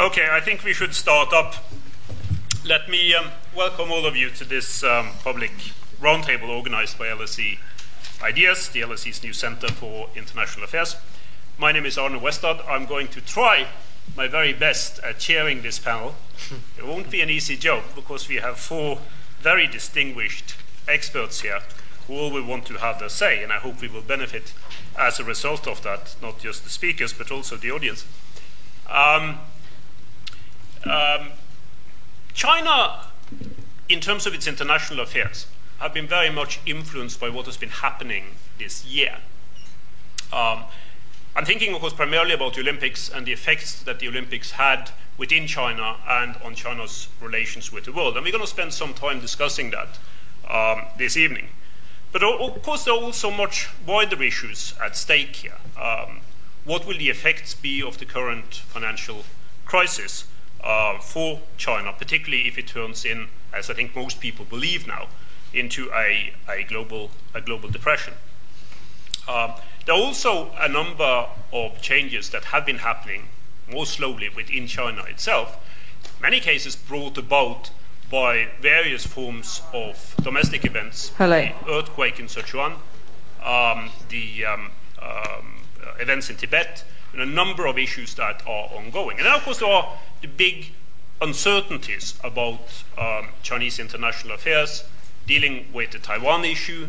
Okay, I think we should start up. Let me um, welcome all of you to this um, public roundtable organized by LSE Ideas, the LSE's new Center for International Affairs. My name is Arne Westad. I'm going to try my very best at chairing this panel. It won't be an easy job because we have four very distinguished experts here who all will want to have their say, and I hope we will benefit as a result of that, not just the speakers, but also the audience. Um, um, China, in terms of its international affairs, have been very much influenced by what has been happening this year. Um, I'm thinking, of course, primarily about the Olympics and the effects that the Olympics had within China and on China's relations with the world. And we're going to spend some time discussing that um, this evening. But of course, there are also much wider issues at stake here. Um, what will the effects be of the current financial crisis uh, for China, particularly if it turns in, as I think most people believe now, into a, a, global, a global depression? Um, there are also a number of changes that have been happening more slowly within China itself, many cases brought about by various forms of domestic events. Hello. The earthquake in Sichuan, um, the um, um, events in Tibet, and a number of issues that are ongoing. And then, of course, there are the big uncertainties about um, Chinese international affairs, dealing with the Taiwan issue,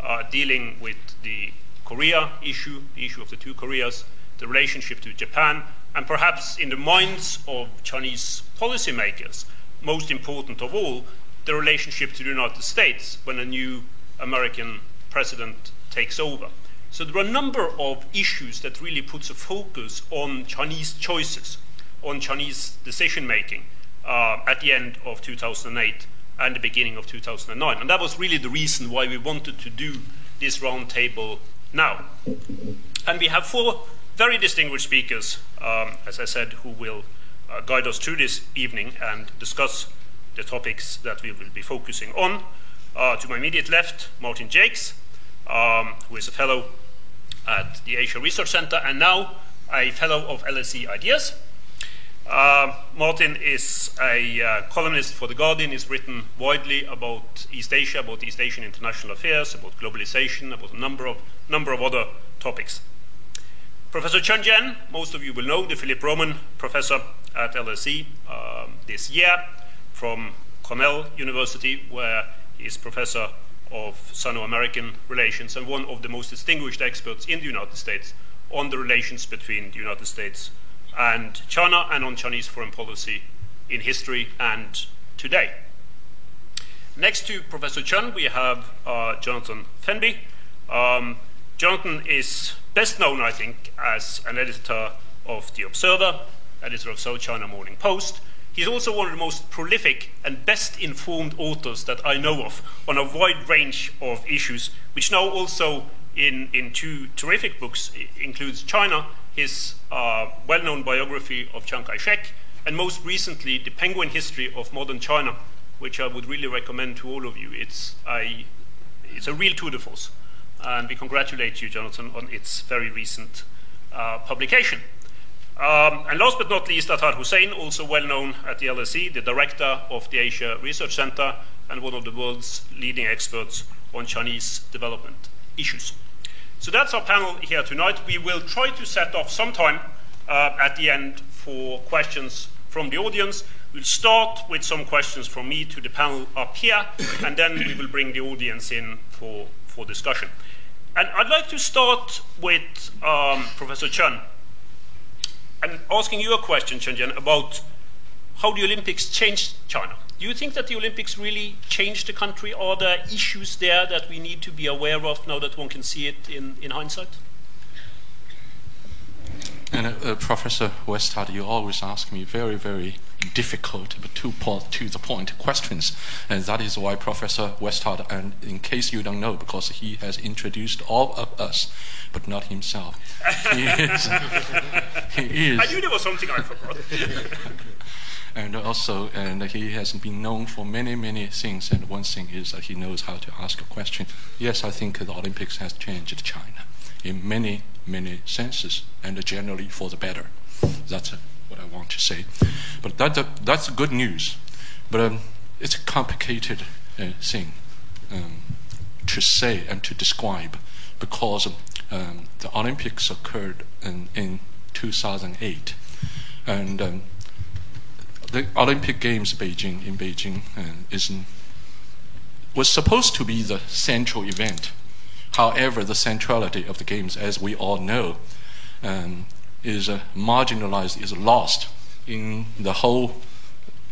uh, dealing with the Korea issue, the issue of the two Koreas, the relationship to Japan, and perhaps in the minds of Chinese policymakers, most important of all, the relationship to the United States when a new American president takes over. So there are a number of issues that really puts a focus on Chinese choices, on Chinese decision making uh, at the end of 2008 and the beginning of 2009. And that was really the reason why we wanted to do this roundtable now. And we have four very distinguished speakers, um, as I said, who will uh, guide us through this evening and discuss the topics that we will be focusing on. Uh, to my immediate left, Martin Jacques, um, who is a fellow at the Asia Research Center and now a fellow of LSE Ideas. Uh, Martin is a uh, columnist for The Guardian. He's written widely about East Asia, about East Asian international affairs, about globalization, about a number of, number of other topics. Professor Chen Jian, most of you will know, the Philippe Roman professor at LSE um, this year from Cornell University, where he is professor of Sino American relations and one of the most distinguished experts in the United States on the relations between the United States and China and on Chinese foreign policy in history and today. Next to Professor Chen, we have uh, Jonathan Fenby. Um, Jonathan is best known, I think, as an editor of The Observer, editor of South China Morning Post. He's also one of the most prolific and best informed authors that I know of on a wide range of issues, which now also in, in two terrific books includes China his uh, well known biography of Chiang Kai shek, and most recently, The Penguin History of Modern China, which I would really recommend to all of you. It's a, it's a real tour de force. And we congratulate you, Jonathan, on its very recent uh, publication. Um, and last but not least, Athar Hussain, also well known at the LSE, the director of the Asia Research Center and one of the world's leading experts on Chinese development issues. So that's our panel here tonight. We will try to set off sometime uh, at the end for questions from the audience. We'll start with some questions from me to the panel up here, and then we will bring the audience in for, for discussion. And I'd like to start with um, Professor Chen and asking you a question, Chen Jian, about how the Olympics changed China. Do you think that the Olympics really changed the country? Are there issues there that we need to be aware of now that one can see it in, in hindsight? And uh, uh, Professor Westad, you always ask me very, very difficult but to, point, to the point questions, and that is why Professor Westad, and in case you don't know, because he has introduced all of us, but not himself, he is. he is I knew there was something I forgot. and also and he has been known for many many things and one thing is that he knows how to ask a question yes i think the olympics has changed china in many many senses and generally for the better that's what i want to say. But that, that that's good news. But um, it's a complicated uh, thing um, to say and to describe because um, the Olympics occurred in, in 2008. And um, the Olympic Games Beijing in Beijing uh, is was supposed to be the central event. However, the centrality of the games, as we all know, um, is uh, marginalized, is lost in the whole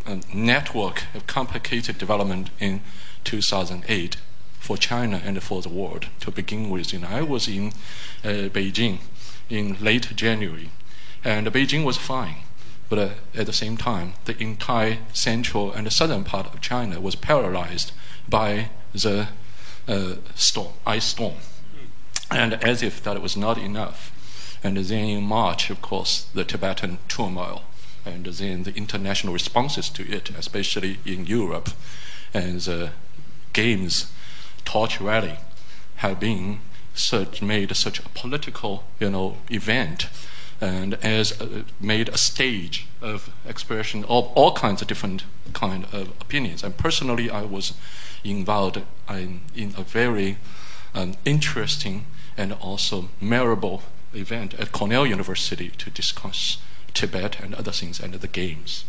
uh, network of complicated development in 2008 for China and for the world. To begin with, you know, I was in uh, Beijing in late January, and Beijing was fine. But uh, at the same time, the entire central and the southern part of China was paralyzed by the uh, storm, ice storm. And as if that was not enough, and then in March, of course, the Tibetan turmoil, and then the international responses to it, especially in Europe, and the games, torch rally, have been such, made such a political, you know, event, and as uh, made a stage of expression of all kinds of different kind of opinions. And personally, I was involved in, in a very um, interesting and also memorable event at Cornell University to discuss Tibet and other things and the games.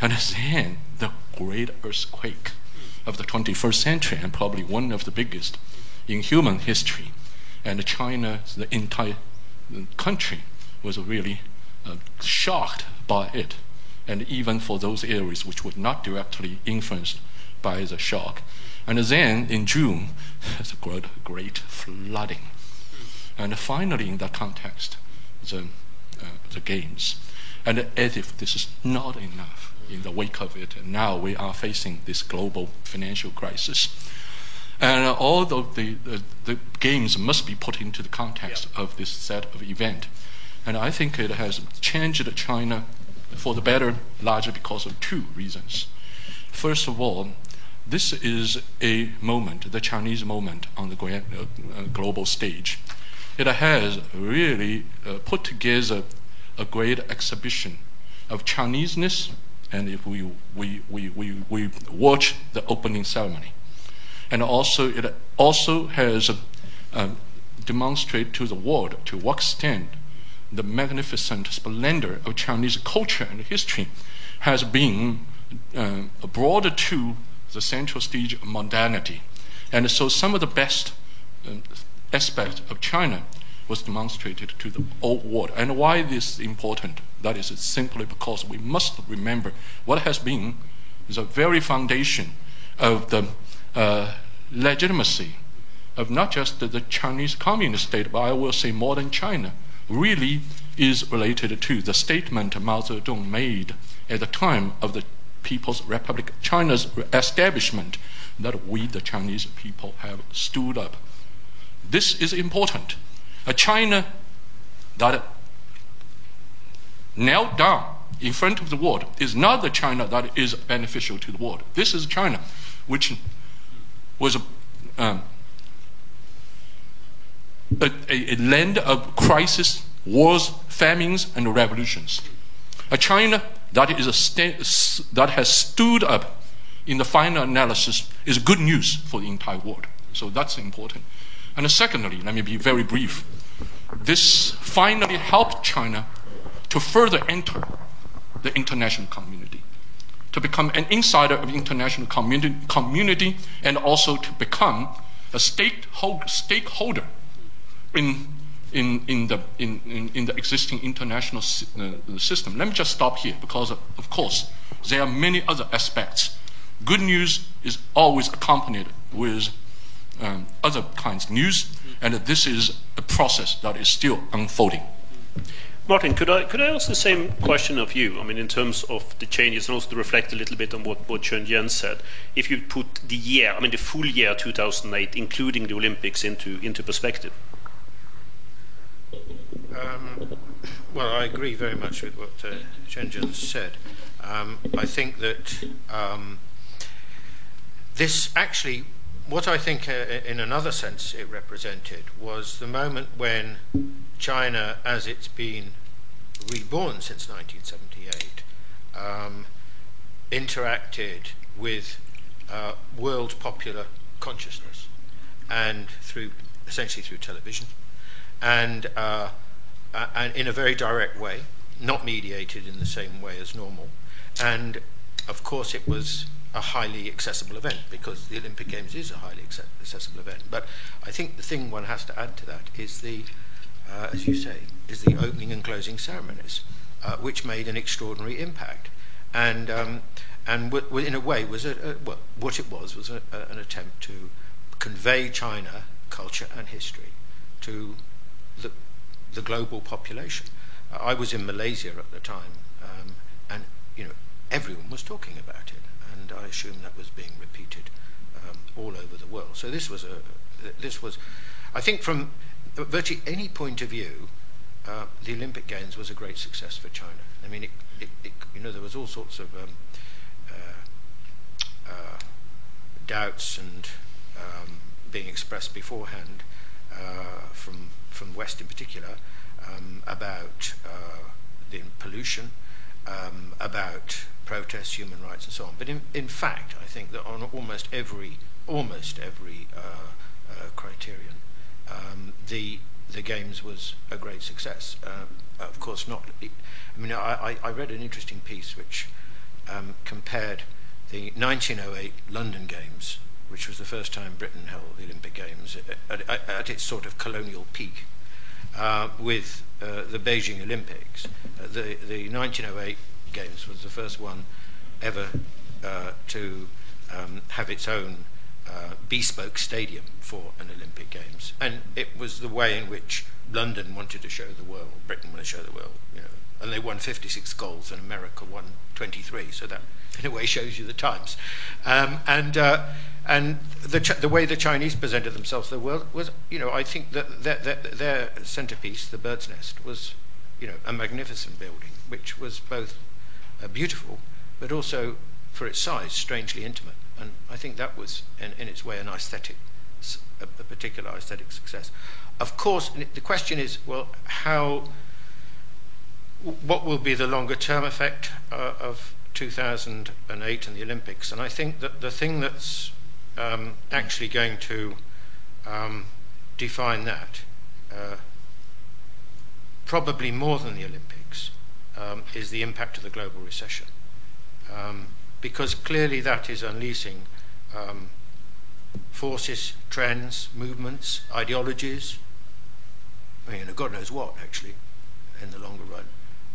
And then the great earthquake of the 21st century, and probably one of the biggest in human history. And China, the entire country, was really uh, shocked by it. And even for those areas which were not directly influenced by the shock. And then in June, a great, great flooding and finally, in that context, the, uh, the games. And as if this is not enough in the wake of it, now we are facing this global financial crisis. And all of the, the, the games must be put into the context yeah. of this set of event. And I think it has changed China for the better, largely because of two reasons. First of all, this is a moment, the Chinese moment on the uh, uh, global stage it has really uh, put together a great exhibition of Chineseness, and if we, we, we, we, we watch the opening ceremony. And also, it also has uh, demonstrated to the world to what extent the magnificent splendor of Chinese culture and history has been uh, brought to the central stage of modernity. And so some of the best uh, aspect of China was demonstrated to the old world. And why this is important? That is simply because we must remember what has been the very foundation of the uh, legitimacy of not just the, Chinese communist state, but I will say modern China, really is related to the statement Mao Zedong made at the time of the People's Republic China's establishment that we, the Chinese people, have stood up this is important. A China that knelt down in front of the world is not the China that is beneficial to the world. This is China, which was a, um, a, a, land of crisis, wars, famines, and revolutions. A China that, is a that has stood up in the final analysis is good news for the entire world. So that's important. And secondly, let me be very brief. This finally helped China to further enter the international community, to become an insider of international community, community and also to become a stakeholder in, in, in, the, in, in, the existing international uh, system. Let me just stop here because, of course, there are many other aspects. Good news is always accompanied with um, other kinds of news, and this is a process that is still unfolding. Martin, could I, could I ask the same question of you? I mean, in terms of the changes, and also to reflect a little bit on what, what Chen Jian said. If you put the year, I mean, the full year 2008, including the Olympics, into, into perspective. Um, well, I agree very much with what uh, Chen Jian said. Um, I think that um, this actually what I think, uh, in another sense, it represented was the moment when China, as it's been reborn since 1978, um, interacted with uh, world popular consciousness and through essentially through television and, uh, and in a very direct way, not mediated in the same way as normal. And of course, it was a highly accessible event because the Olympic Games is a highly accessible event. But I think the thing one has to add to that is the, uh, as you say, is the opening and closing ceremonies, uh, which made an extraordinary impact. And, um, and w- w- in a way, was a, a, well, what it was was a, an attempt to convey China culture and history to the, the global population. Uh, I was in Malaysia at the time, um, and you know everyone was talking about it, and I assume that was being repeated um, all over the world. So this was a this was, I think, from virtually any point of view, uh, the Olympic Games was a great success for China. I mean, it, it, it, you know, there was all sorts of um, uh, uh, doubts and um, being expressed beforehand uh, from from West in particular um, about uh, the pollution, um, about protests, human rights, and so on. But in, in fact, I think that on almost every almost every uh, uh, criterion, um, the the games was a great success. Uh, of course, not. I mean, I, I read an interesting piece which um, compared the 1908 London Games, which was the first time Britain held the Olympic Games at, at, at its sort of colonial peak, uh, with uh, the Beijing Olympics. Uh, the, the 1908 Games was the first one ever uh, to um, have its own uh, bespoke stadium for an Olympic Games, and it was the way in which London wanted to show the world, Britain wanted to show the world, you know, and they won 56 goals, and America won 23. So that, in a way, shows you the times. Um, and uh, and the Ch- the way the Chinese presented themselves to the world was, you know, I think that their, their, their centerpiece, the bird's nest, was, you know, a magnificent building, which was both uh, beautiful, but also for its size, strangely intimate. And I think that was, in, in its way, an aesthetic, a, a particular aesthetic success. Of course, the question is, well, how, what will be the longer term effect uh, of 2008 and the Olympics? And I think that the thing that's um, actually going to um, define that, uh, probably more than the Olympics, um, is the impact of the global recession. Um, because clearly that is unleashing um, forces, trends, movements, ideologies. I mean, God knows what, actually, in the longer run,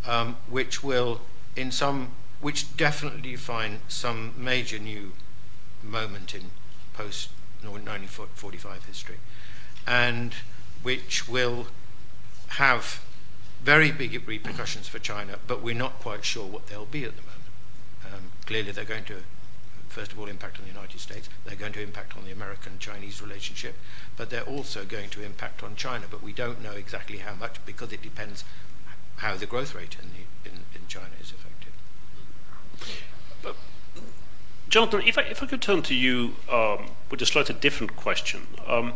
um, which will, in some, which definitely define some major new moment in post 1945 history, and which will have very big repercussions for China, but we're not quite sure what they'll be at the moment. Um, clearly, they're going to, first of all, impact on the United States. They're going to impact on the American-Chinese relationship, but they're also going to impact on China. But we don't know exactly how much because it depends how the growth rate in, the, in, in China is affected. But, Jonathan, if I, if I could turn to you um, with a slightly different question. Um,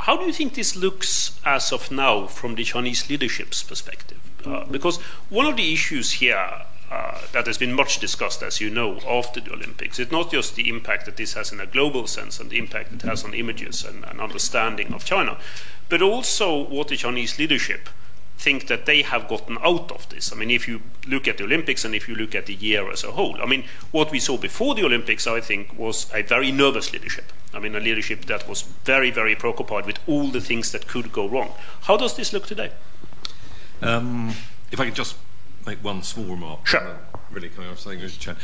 how do you think this looks as of now from the Chinese leadership's perspective? Uh, because one of the issues here uh, that has been much discussed, as you know, after the Olympics. It's not just the impact that this has in a global sense and the impact it has on images and, and understanding of China, but also what the Chinese leadership think that they have gotten out of this. I mean, if you look at the Olympics and if you look at the year as a whole, I mean, what we saw before the Olympics, I think, was a very nervous leadership. I mean, a leadership that was very, very preoccupied with all the things that could go wrong. How does this look today? Um, if I could just make one small remark. Sure. Really coming off something,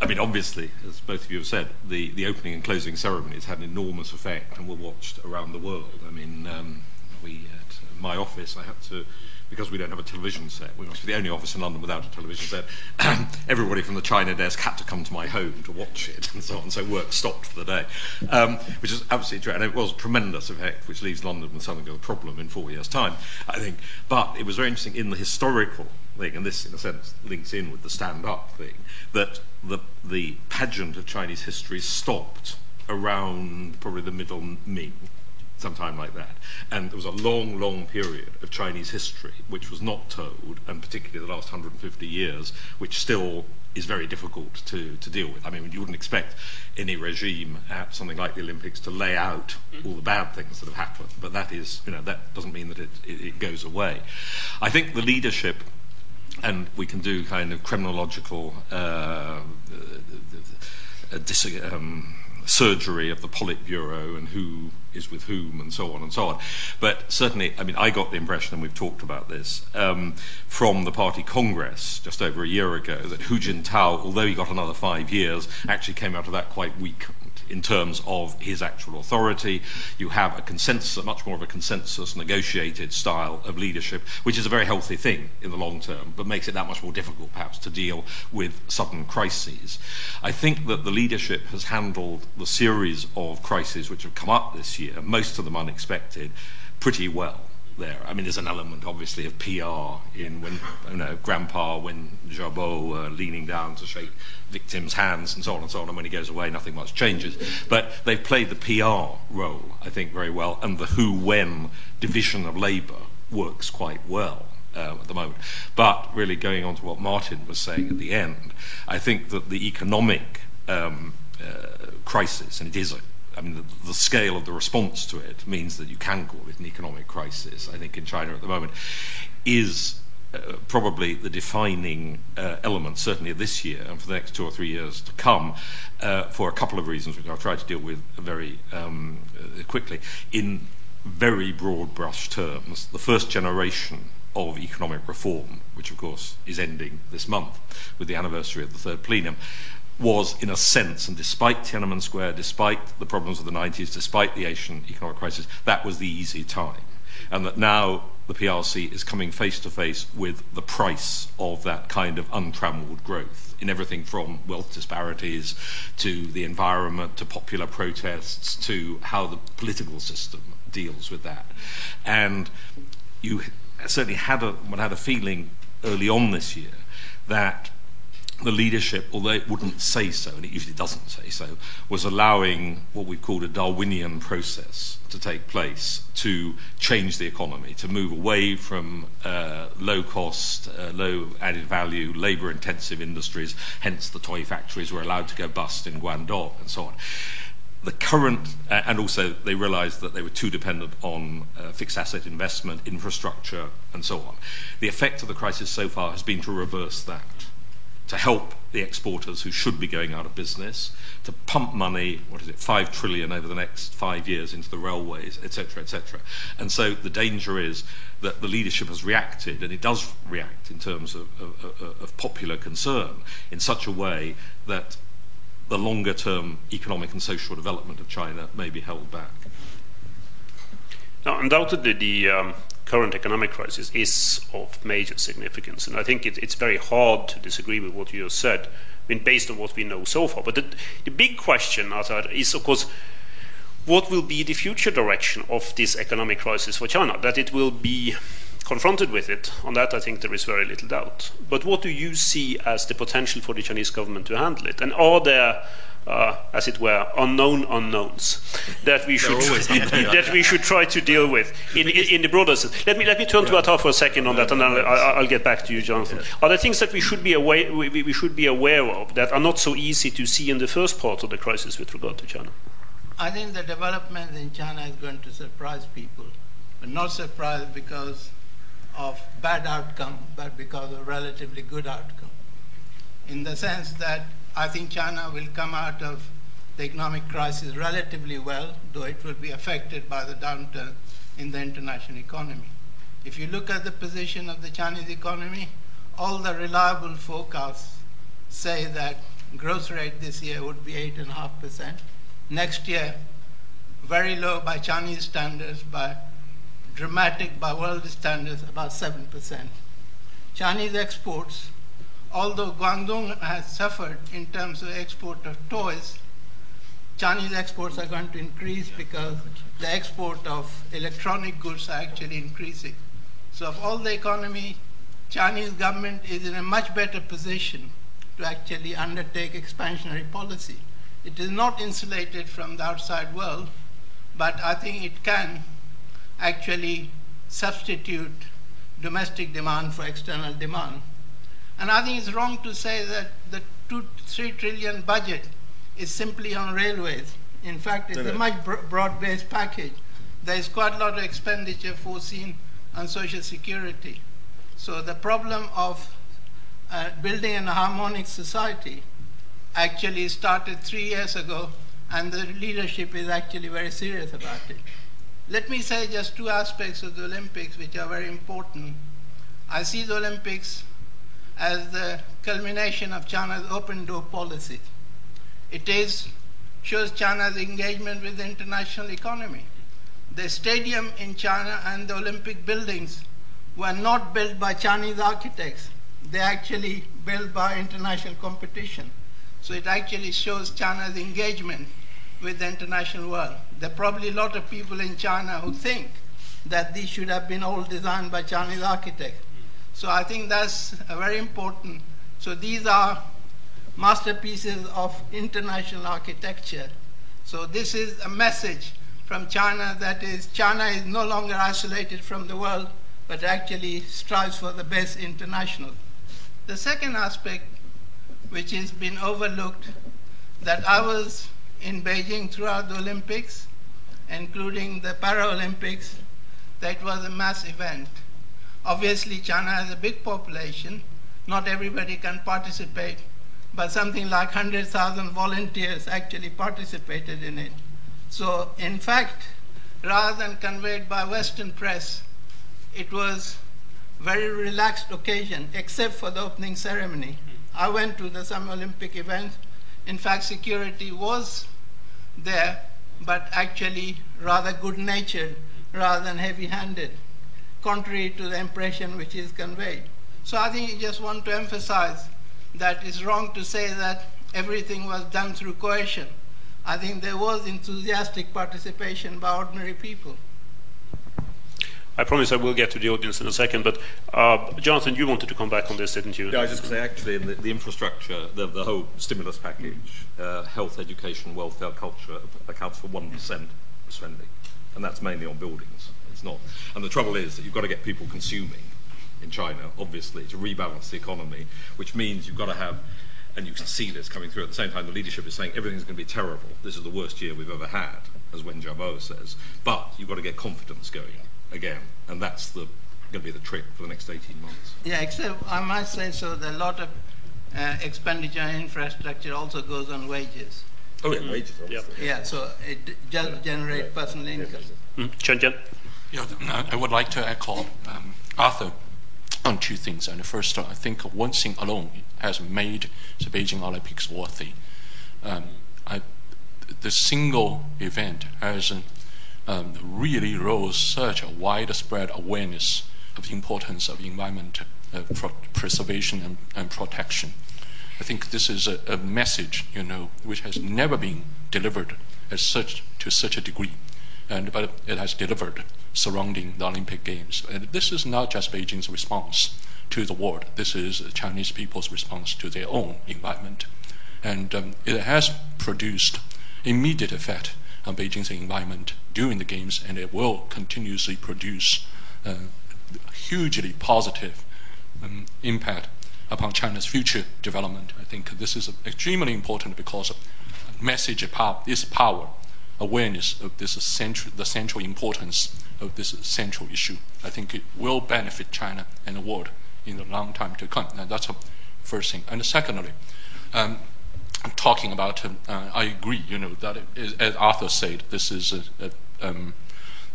I mean, obviously, as both of you have said, the, the opening and closing ceremonies had an enormous effect and were watched around the world. I mean, um, we at my office, I had to because we don't have a television set, we must be the only office in London without a television set, everybody from the China desk had to come to my home to watch it and so on, so work stopped for the day, um, which is absolutely true. And it was a tremendous effect, which leaves London with something of a problem in four years' time, I think. But it was very interesting in the historical thing, and this, in a sense, links in with the stand up thing, that the, the pageant of Chinese history stopped around probably the middle Ming sometime like that. And there was a long, long period of Chinese history which was not told, and particularly the last 150 years, which still is very difficult to, to deal with. I mean, you wouldn't expect any regime at something like the Olympics to lay out all the bad things that have happened, but that is, you know, that doesn't mean that it, it, it goes away. I think the leadership, and we can do kind of Kremlinological uh, uh, uh, dis- um, surgery of the Politburo and who is with whom and so on and so on. But certainly, I mean, I got the impression, and we've talked about this, um, from the party congress just over a year ago, that Hu Jintao, although he got another five years, actually came out of that quite weak in terms of his actual authority. You have a consensus, much more of a consensus negotiated style of leadership, which is a very healthy thing in the long term, but makes it that much more difficult perhaps to deal with sudden crises. I think that the leadership has handled the series of crises which have come up this year, most of them unexpected, pretty well there. I mean, there's an element, obviously, of PR in when, you know, Grandpa, Wen Jiabao uh, leaning down to shake victims' hands and so on and so on, and when he goes away, nothing much changes. But they've played the PR role, I think, very well, and the Hu Wen division of labour works quite well. Uh, at the moment. But really, going on to what Martin was saying at the end, I think that the economic um, uh, crisis, and it is a I mean, the, the, scale of the response to it means that you can call it an economic crisis, I think, in China at the moment, is uh, probably the defining uh, element, certainly this year and for the next two or three years to come, uh, for a couple of reasons, which I'll try to deal with very um, uh, quickly. In very broad brush terms, the first generation of economic reform, which of course is ending this month with the anniversary of the third plenum, was, in a sense, and despite Tiananmen Square, despite the problems of the 90s, despite the Asian economic crisis, that was the easy time. And that now the PRC is coming face to face with the price of that kind of untrammeled growth in everything from wealth disparities to the environment to popular protests to how the political system deals with that. And you certainly had a, had a feeling early on this year that the leadership, although it wouldn't say so, and it usually doesn't say so, was allowing what we've called a Darwinian process to take place to change the economy, to move away from uh, low cost, uh, low added value, labour intensive industries, hence the toy factories were allowed to go bust in Guangdong and so on. The current, uh, and also they realised that they were too dependent on uh, fixed asset investment, infrastructure, and so on. The effect of the crisis so far has been to reverse that to help the exporters who should be going out of business, to pump money, what is it, five trillion over the next five years into the railways, etc., etc. And so the danger is that the leadership has reacted, and it does react in terms of, of, of popular concern, in such a way that the longer term economic and social development of China may be held back. Now, undoubtedly, the um, current economic crisis is of major significance. And I think it, it's very hard to disagree with what you said, I mean, based on what we know so far. But the, the big question, Azad, is, of course, what will be the future direction of this economic crisis for China? That it will be confronted with it, on that I think there is very little doubt. But what do you see as the potential for the Chinese government to handle it? And are there uh, as it were, unknown unknowns that we should that we should try to deal with in, in, in the broader sense. Let me let me turn to Athar for a second on that, and then I'll, I'll get back to you, Jonathan. Are there things that we should be aware we, we should be aware of that are not so easy to see in the first part of the crisis with regard to China? I think the development in China is going to surprise people, but not surprise because of bad outcome, but because of relatively good outcome. In the sense that I think China will come out of the economic crisis relatively well, though it will be affected by the downturn in the international economy. If you look at the position of the Chinese economy, all the reliable forecasts say that growth rate this year would be 8.5%. Next year, very low by Chinese standards, by dramatic by world standards, about 7%. Chinese exports although Guangdong has suffered in terms of export of toys, Chinese exports are going to increase because the export of electronic goods are actually increasing. So of all the economy, Chinese government is in a much better position to actually undertake expansionary policy. It is not insulated from the outside world, but I think it can actually substitute domestic demand for external demand. And I think it's wrong to say that the two, three trillion budget is simply on railways. In fact, it's a much broad-based package. There is quite a lot of expenditure foreseen on social security. So the problem of uh, building a harmonic society actually started three years ago, and the leadership is actually very serious about it. Let me say just two aspects of the Olympics which are very important. I see the Olympics as the culmination of China's open door policy. It is, shows China's engagement with the international economy. The stadium in China and the Olympic buildings were not built by Chinese architects. They actually built by international competition. So it actually shows China's engagement with the international world. There are probably a lot of people in China who think that these should have been all designed by Chinese architects. So I think that's very important. So these are masterpieces of international architecture. So this is a message from China that is China is no longer isolated from the world, but actually strives for the best international. The second aspect, which has been overlooked, that I was in Beijing throughout the Olympics, including the Paralympics, that was a mass event. Obviously, China has a big population. Not everybody can participate, but something like 100,000 volunteers actually participated in it. So, in fact, rather than conveyed by Western press, it was very relaxed occasion, except for the opening ceremony. I went to the Summer Olympic event. In fact, security was there, but actually rather good natured rather than heavy handed, contrary to the impression which is conveyed. So I think I just want to emphasize that it's wrong to say that everything was done through coercion. I think there was enthusiastic participation by ordinary people. I promise I will get to the audience in a second, but uh, Jonathan, you wanted to come back on this, didn't you? Yeah, I was just going to say, actually, in the, the infrastructure, the, the, whole stimulus package, uh, health, education, welfare, culture accounts for 1% spending, and that's mainly on buildings. It's not. And the trouble is that you've got to get people consuming in China, obviously, to rebalance the economy, which means you've got to have and you can see this coming through at the same time the leadership is saying everything's going to be terrible. This is the worst year we've ever had, as Wen Jiabao says. But you've got to get confidence going again, and that's the going to be the trick for the next 18 months. Yeah, except I must say so that a lot of uh, expenditure on infrastructure also goes on wages. Oh, yeah, wages, obviously. Yeah, so it just generates personal income. Mm. Yeah, I would like to echo um, Arthur on two things. And first, I think one thing alone has made the Beijing Olympics worthy. Um, I, the single event has um, really rose such a widespread awareness of the importance of environment uh, pro- preservation and, and, protection. I think this is a, a, message, you know, which has never been delivered as such to such a degree, and but it has delivered surrounding the Olympic Games. And this is not just Beijing's response to the world. This is Chinese people's response to their own environment, and um, it has produced immediate effect on Beijing's environment during the games, and it will continuously produce uh, hugely positive um, impact upon China's future development. I think this is extremely important because message is power, awareness of this central, the central importance of this central issue. I think it will benefit China and the world in the long time to come. And that's the first thing. And secondly, um, talking about, uh, I agree, you know, that as Arthur said, this is a, a um,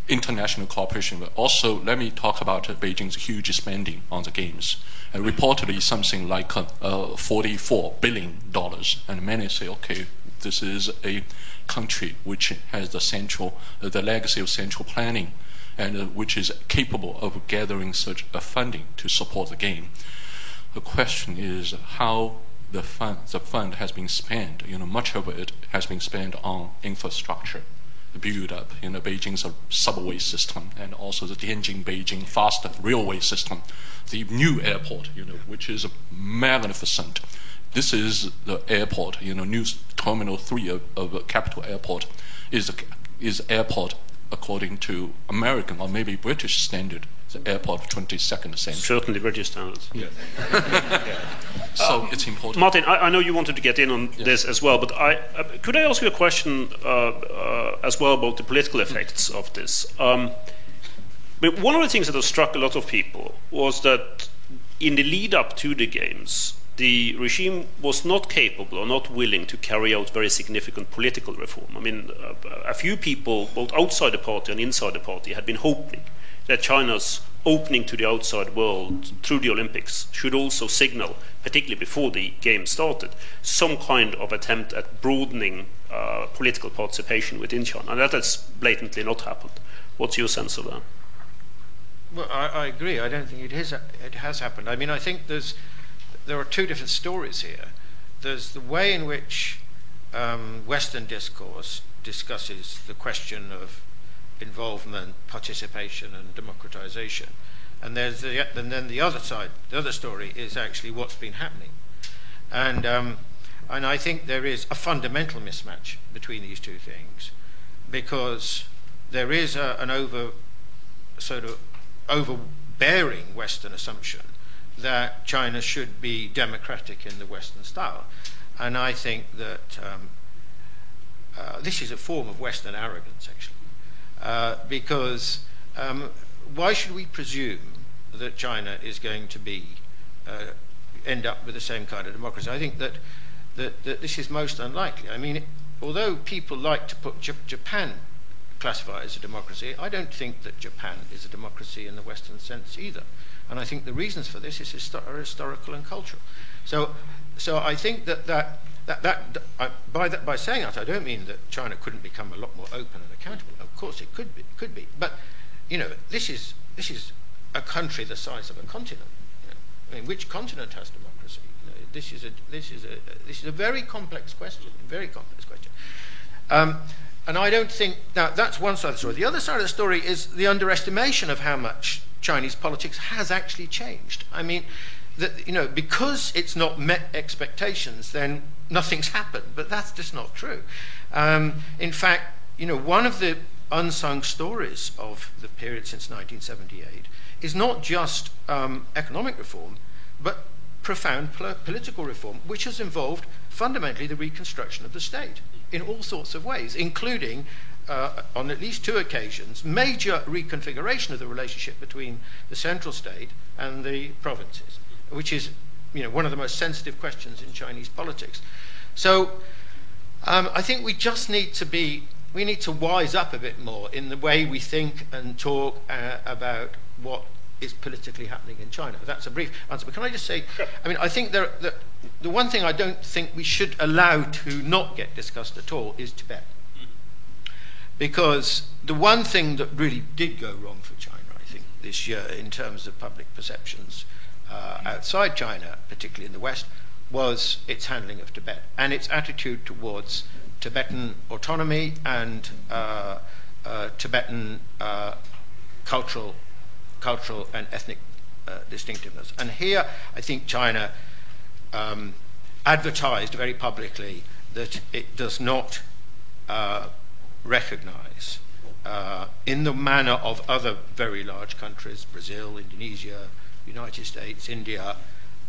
international cooperation. But also, let me talk about uh, Beijing's huge spending on the games. Uh, reportedly, something like uh, uh, 44 billion dollars. And many say, okay, this is a country which has the central, uh, the legacy of central planning, and uh, which is capable of gathering such a funding to support the game. The question is how the fund, the fund has been spent, you know, much of it has been spent on infrastructure, build up, you know, Beijing's uh, subway system and also the Tianjin-Beijing fast railway system, the new airport, you know, which is magnificent. This is the airport, you know, new Terminal 3 of, of Capital Airport is is airport according to American or maybe British standard, the airport of 22nd century. Certainly British standards. Yeah. so um, it's important. Martin, I, I, know you wanted to get in on this as well, but I, uh, could I ask you a question uh, uh, as well about the political effects of this? Um, but one of the things that has struck a lot of people was that in the lead up to the games, the regime was not capable or not willing to carry out very significant political reform. I mean, a, a few people, both outside the party and inside the party, had been hoping that China's opening to the outside world through the Olympics should also signal, particularly before the games started, some kind of attempt at broadening uh, political participation within China. And that has blatantly not happened. What's your sense of that? Well, I, I agree. I don't think it, is, it has happened. I mean, I think there's there are two different stories here. There's the way in which um, Western discourse discusses the question of involvement, participation, and democratization. And, there's the, and then the other side, the other story is actually what's been happening. And, um, and I think there is a fundamental mismatch between these two things because there is a, an over, sort of overbearing Western assumption that China should be democratic in the Western style. And I think that um, uh, this is a form of Western arrogance, actually, uh, because um, why should we presume that China is going to be uh, end up with the same kind of democracy? I think that, that, that this is most unlikely. I mean, although people like to put J- Japan classify as a democracy, I don't think that Japan is a democracy in the Western sense either. And I think the reasons for this is histo- are historical and cultural. So, so I think that that, that, that I, by, that, by saying that, I don't mean that China couldn't become a lot more open and accountable. Of course, it could be, could be. But you know, this is this is a country the size of a continent. You know? I mean, which continent has democracy? You know, this is a this is a this is a very complex question. Very complex question. Um, and I don't think now that's one side of the story. The other side of the story is the underestimation of how much Chinese politics has actually changed. I mean, that, you know, because it's not met expectations, then nothing's happened. But that's just not true. Um, in fact, you know, one of the unsung stories of the period since 1978 is not just um, economic reform, but profound pol- political reform, which has involved fundamentally the reconstruction of the state in all sorts of ways, including uh, on at least two occasions, major reconfiguration of the relationship between the central state and the provinces, which is you know, one of the most sensitive questions in Chinese politics. So um, I think we just need to be, we need to wise up a bit more in the way we think and talk uh, about what is politically happening in China. That's a brief answer. But can I just say, I mean, I think there, the, the one thing I don't think we should allow to not get discussed at all is Tibet. Because the one thing that really did go wrong for China, I think, this year in terms of public perceptions uh, outside China, particularly in the West, was its handling of Tibet and its attitude towards Tibetan autonomy and uh, uh, Tibetan uh, cultural, cultural and ethnic uh, distinctiveness. And here, I think China um, advertised very publicly that it does not uh, recognize uh, in the manner of other very large countries, Brazil, Indonesia, United States, India,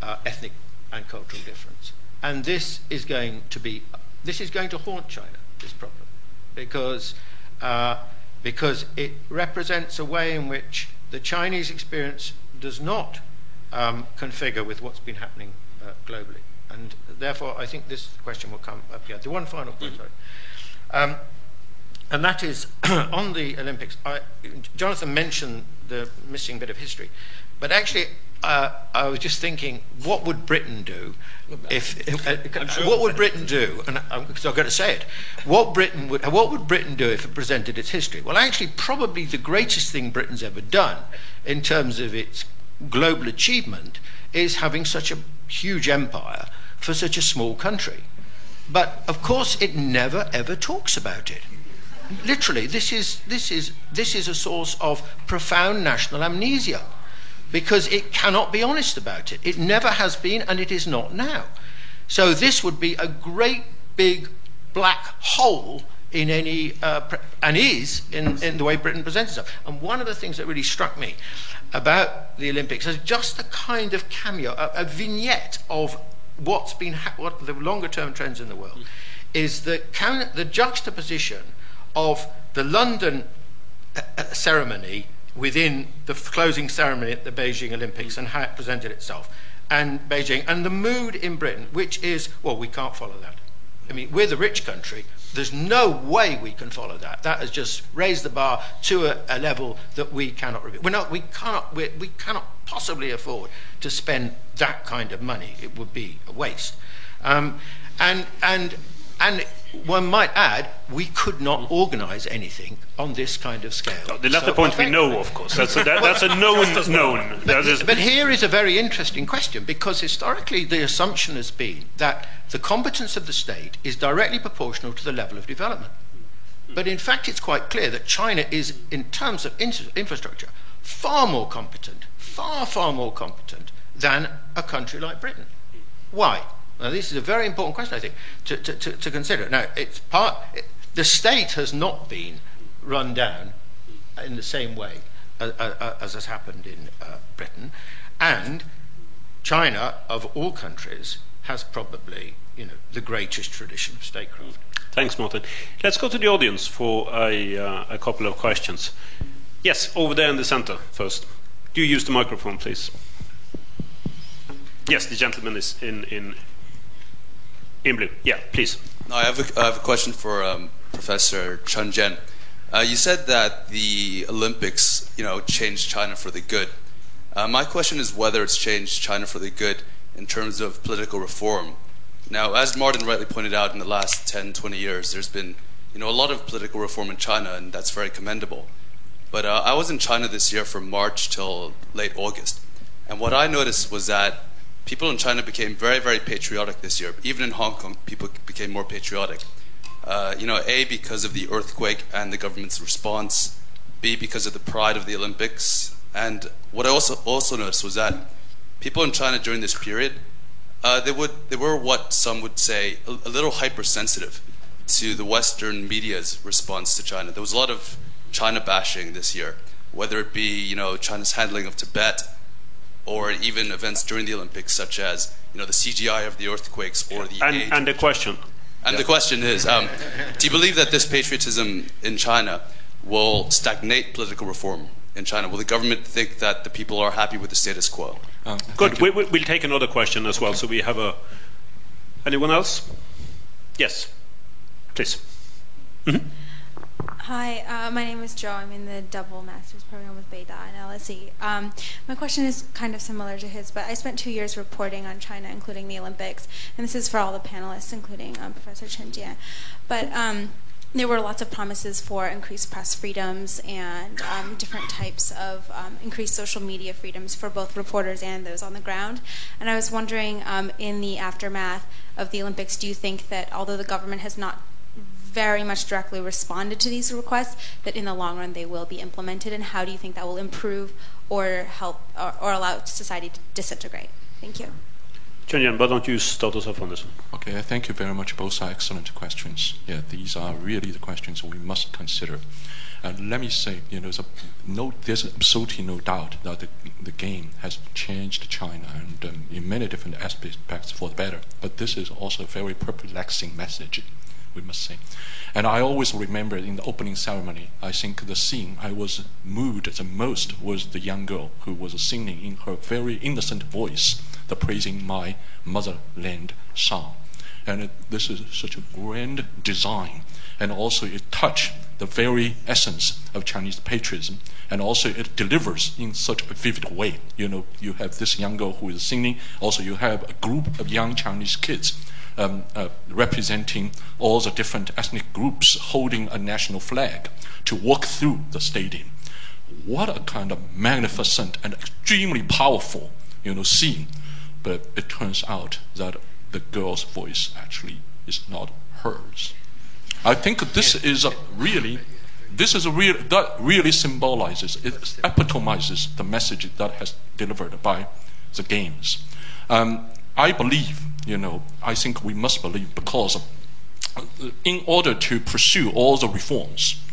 uh, ethnic and cultural difference. And this is going to be, this is going to haunt China, this problem, because, uh, because it represents a way in which the Chinese experience does not um, configure with what's been happening uh, globally. And therefore, I think this question will come up here. The one final point, sorry. Um, and that is on the Olympics. I, Jonathan mentioned the missing bit of history, but actually, uh, I was just thinking, what would Britain do if? Uh, sure. What would Britain do? And I'm, I've got to say it. What Britain would? What would Britain do if it presented its history? Well, actually, probably the greatest thing Britain's ever done in terms of its global achievement is having such a huge empire for such a small country. But of course, it never ever talks about it literally, this is, this, is, this is a source of profound national amnesia because it cannot be honest about it. It never has been, and it is not now. So, this would be a great big black hole in any, uh, pre- and is in, in the way Britain presents itself. And one of the things that really struck me about the Olympics is just a kind of cameo, a, a vignette of what's been ha- what the longer term trends in the world is the, the juxtaposition of the London uh, uh, ceremony within the closing ceremony at the Beijing Olympics and how it presented itself, and Beijing, and the mood in Britain, which is, well, we can't follow that. I mean, we're the rich country. There's no way we can follow that. That has just raised the bar to a, a level that we cannot. We're not, we, cannot, we we cannot possibly afford to spend that kind of money. It would be a waste. Um, and, and and one might add, we could not organise anything on this kind of scale. Oh, no, the latter so point we know, of course. That's a, that, that's a known known. But, but here is a very interesting question because historically the assumption has been that the competence of the state is directly proportional to the level of development. But in fact, it's quite clear that China is, in terms of infrastructure, far more competent, far, far more competent than a country like Britain. Why? Now, this is a very important question, I think, to, to, to, to consider. Now, it's part, it, the state has not been run down in the same way as, as has happened in uh, Britain, and China, of all countries, has probably you know, the greatest tradition of statecraft. Thanks, Martin. Let's go to the audience for a, uh, a couple of questions. Yes, over there in the center first. Do you use the microphone, please? Yes, the gentleman is in, in in blue. Yeah, please. I have a, I have a question for um, Professor Chen Jian. Uh, you said that the Olympics, you know, changed China for the good. Uh, my question is whether it's changed China for the good in terms of political reform. Now, as Martin rightly pointed out, in the last 10, 20 years, there's been, you know, a lot of political reform in China, and that's very commendable. But uh, I was in China this year from March till late August, and what I noticed was that people in China became very, very patriotic this year. Even in Hong Kong, people became more patriotic. Uh, you know, A, because of the earthquake and the government's response, B, because of the pride of the Olympics. And what I also, also noticed was that people in China during this period, uh, they, would, they were what some would say a, a little hypersensitive to the Western media's response to China. There was a lot of China bashing this year, whether it be, you know, China's handling of Tibet, or even events during the Olympics, such as you know the CGI of the earthquakes or the and, age. and the question. And yeah. the question is, um, do you believe that this patriotism in China will stagnate political reform in China? Will the government think that the people are happy with the status quo? Um, Good. We, will take another question as well. So we have a. Anyone else? Yes, please. Mm-hmm. Hi, uh, my name is Joe. I'm in the double master's program with Beida and LSE. Um, my question is kind of similar to his, but I spent two years reporting on China, including the Olympics, and this is for all the panelists, including um, Professor Chen Jian. But um, there were lots of promises for increased press freedoms and um, different types of um, increased social media freedoms for both reporters and those on the ground. And I was wondering, um, in the aftermath of the Olympics, do you think that although the government has not very much directly responded to these requests, that in the long run they will be implemented, and how do you think that will improve or help or, or allow society to disintegrate? Thank you. Chen why don't you start us off on this one? Okay, thank you very much. Both are excellent questions. Yeah, these are really the questions we must consider. And let me say, you know, no, there's absolutely no doubt that the, the game has changed China and um, in many different aspects for the better. But this is also a very perplexing message we must say. And I always remember in the opening ceremony, I think the scene I was moved the most was the young girl who was singing in her very innocent voice the praising my motherland song. And this is such a grand design, and also it touched the very essence of Chinese patriotism, and also it delivers in such a vivid way. You know, you have this young girl who is singing, also you have a group of young Chinese kids um, uh, representing all the different ethnic groups holding a national flag to walk through the stadium. What a kind of magnificent and extremely powerful, you know, scene. But it turns out that the girl's voice actually is not hers. I think this is really, this is a real that really symbolizes, it epitomizes the message that has delivered by the games. Um, I believe, you know, I think we must believe because in order to pursue all the reforms,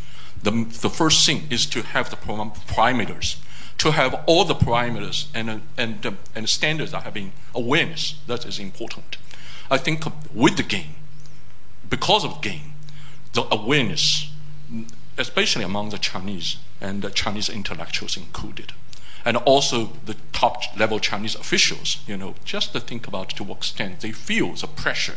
the, the first thing is to have the parameters, to have all the parameters and, and, and standards that have been awareness. That is important. I think with the game, because of the game, the awareness, especially among the Chinese and the Chinese intellectuals included, and also the top level Chinese officials, you know, just to think about to what extent they feel the pressure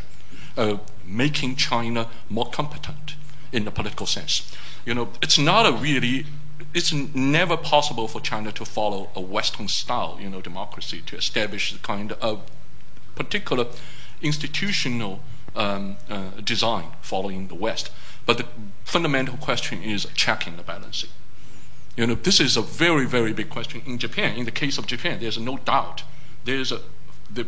of making China more competent in the political sense. You know, it's not a really, it's never possible for China to follow a Western style, you know, democracy to establish the kind of particular institutional um, uh, design following the West. But the fundamental question is checking the balancing. You know, this is a very, very big question in Japan. In the case of Japan, there's no doubt. There's a, the,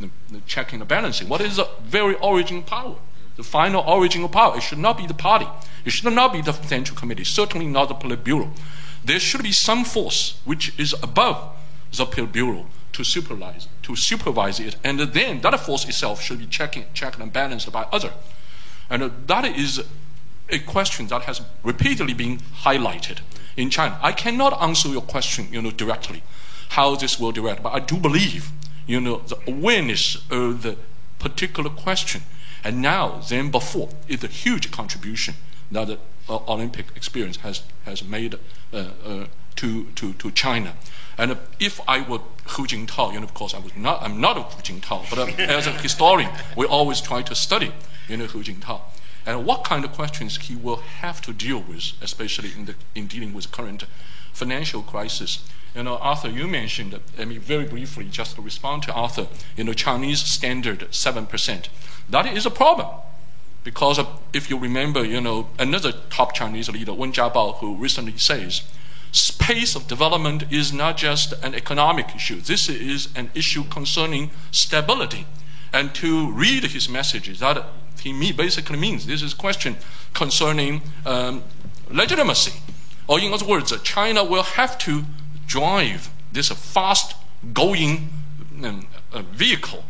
the, the checking and balancing. What is the very origin power? The final origin of power. It should not be the party. It should not be the Central Committee. Certainly not the Politburo. There should be some force which is above the Politburo to supervise, to supervise it, and then that force itself should be checking, checked and balanced by other. And uh, that is a question that has repeatedly been highlighted in China. I cannot answer your question, you know, directly, how this will direct, but I do believe, you know, the awareness of the particular question, and now than before, is a huge contribution that the uh, Olympic experience has has made uh, uh, to to to China. And if I were Hu Jintao, you know, of course I was not, I'm not a Hu Jintao, but uh, as a historian, we always try to study, you know, Hu Jintao. And what kind of questions he will have to deal with, especially in, the, in dealing with current financial crisis. You know, Athar, you mentioned, I mean, very briefly, just to respond to Athar, you know, Chinese standard 7%. That is a problem. Because of, if you remember, you know, another top Chinese leader, Wen Jiabao, who recently says, space of development is not just an economic issue. This is an issue concerning stability. And to read his messages, that me basically means this is a question concerning um, legitimacy. Or in other words, China will have to drive this fast-going um, uh, vehicle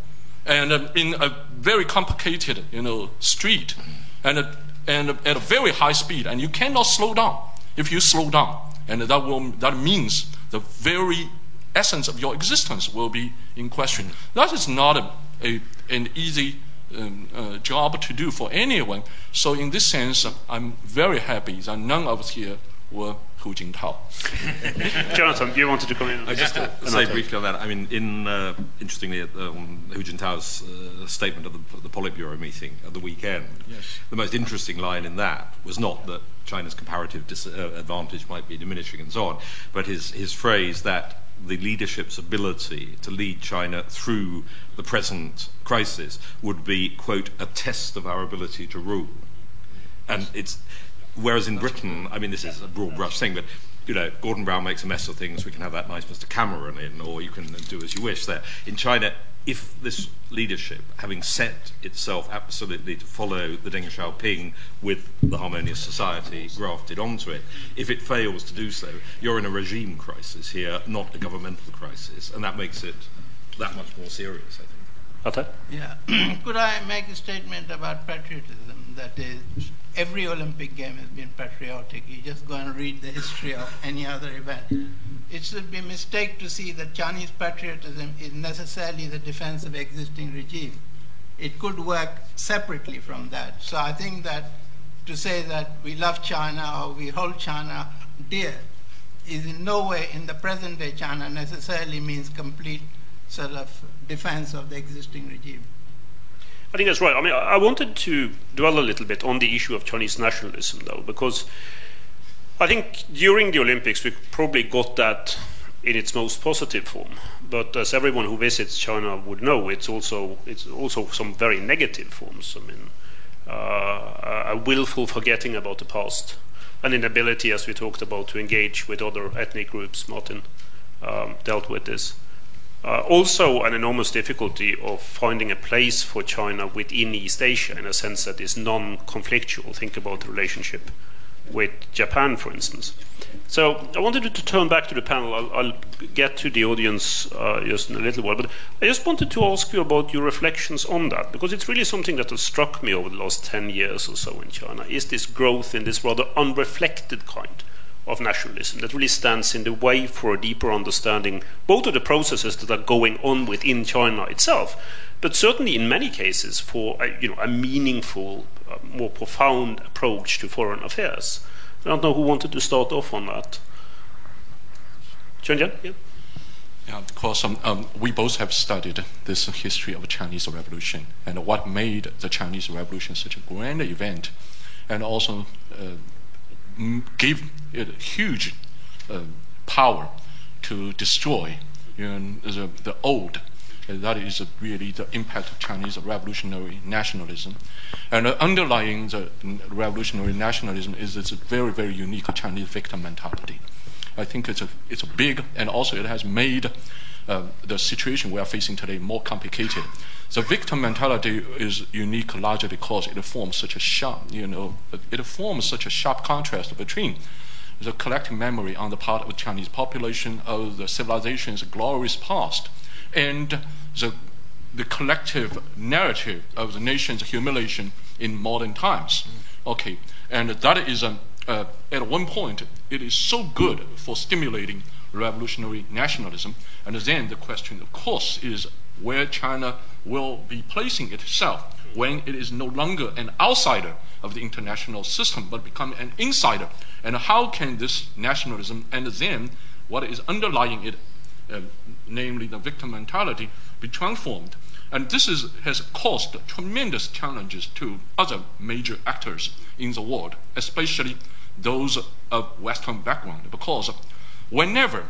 and um, in a very complicated, you know, street, and, uh, and at a very high speed, and you cannot slow down. If you slow down, and that, will, that means the very essence of your existence will be in question. That is not a, a an easy um, uh, job to do for anyone. So, in this sense, I'm very happy that none of us here were Hu Jintao. Jonathan, you wanted to come in? I just to say briefly on that. I mean, in uh, interestingly, um, Hu Jintao's uh, statement at the, the Politburo meeting at the weekend, yes. the most interesting line in that was not that China's comparative dis- uh, advantage might be diminishing and so on, but his his phrase that the leadership's ability to lead China through the present crisis would be, quote, a test of our ability to rule. And it's Whereas in Britain, I mean, this is a broad brush thing, but you know, Gordon Brown makes a mess of things. We can have that nice Mr. Cameron in, or you can do as you wish. There in China, if this leadership, having set itself absolutely to follow the Deng Xiaoping with the harmonious society grafted onto it, if it fails to do so, you're in a regime crisis here, not a governmental crisis, and that makes it that much more serious. I think. Okay. Yeah. Could I make a statement about patriotism? That is every Olympic game has been patriotic. You just go and read the history of any other event. It should be a mistake to see that Chinese patriotism is necessarily the defense of existing regime. It could work separately from that. So I think that to say that we love China or we hold China dear is in no way in the present day China necessarily means complete sort of defense of the existing regime. I think that's right. I mean, I wanted to dwell a little bit on the issue of Chinese nationalism, though, because I think during the Olympics we probably got that in its most positive form. But as everyone who visits China would know, it's also it's also some very negative forms. I mean, uh, a willful forgetting about the past, an inability, as we talked about, to engage with other ethnic groups. Martin um, dealt with this. Uh, also, an enormous difficulty of finding a place for China within East Asia in a sense that is non conflictual. Think about the relationship with Japan, for instance. So I wanted to turn back to the panel. I'll, I'll get to the audience uh, just in a little while, but I just wanted to ask you about your reflections on that because it's really something that has struck me over the last 10 years or so in China. Is this growth in this rather unreflected kind of nationalism that really stands in the way for a deeper understanding both of the processes that are going on within China itself, but certainly in many cases for a, you know, a meaningful, uh, more profound approach to foreign affairs. I don't know who wanted to start off on that. Chen Yeah. Yeah, because um, um, we both have studied this history of Chinese Revolution and what made the Chinese Revolution such a grand event, and also uh, gave it a huge uh, power to destroy the, the old that is really the impact of Chinese revolutionary nationalism. And underlying the revolutionary nationalism is this very, very unique Chinese victim mentality. I think it's a, it's a big, and also it has made uh, the situation we are facing today more complicated. The victim mentality is unique largely because it forms such a sharp, you know, it forms such a sharp contrast between the collective memory on the part of the Chinese population of the civilization's glorious past and the, the collective narrative of the nation's humiliation in modern times. Okay, and that is, um, uh, at one point, it is so good for stimulating revolutionary nationalism. And then the question, of course, is where China will be placing itself when it is no longer an outsider of the international system, but become an insider. And how can this nationalism and then what is underlying it uh, namely the victim mentality, be transformed. And this is, has caused tremendous challenges to other major actors in the world, especially those of Western background, because whenever,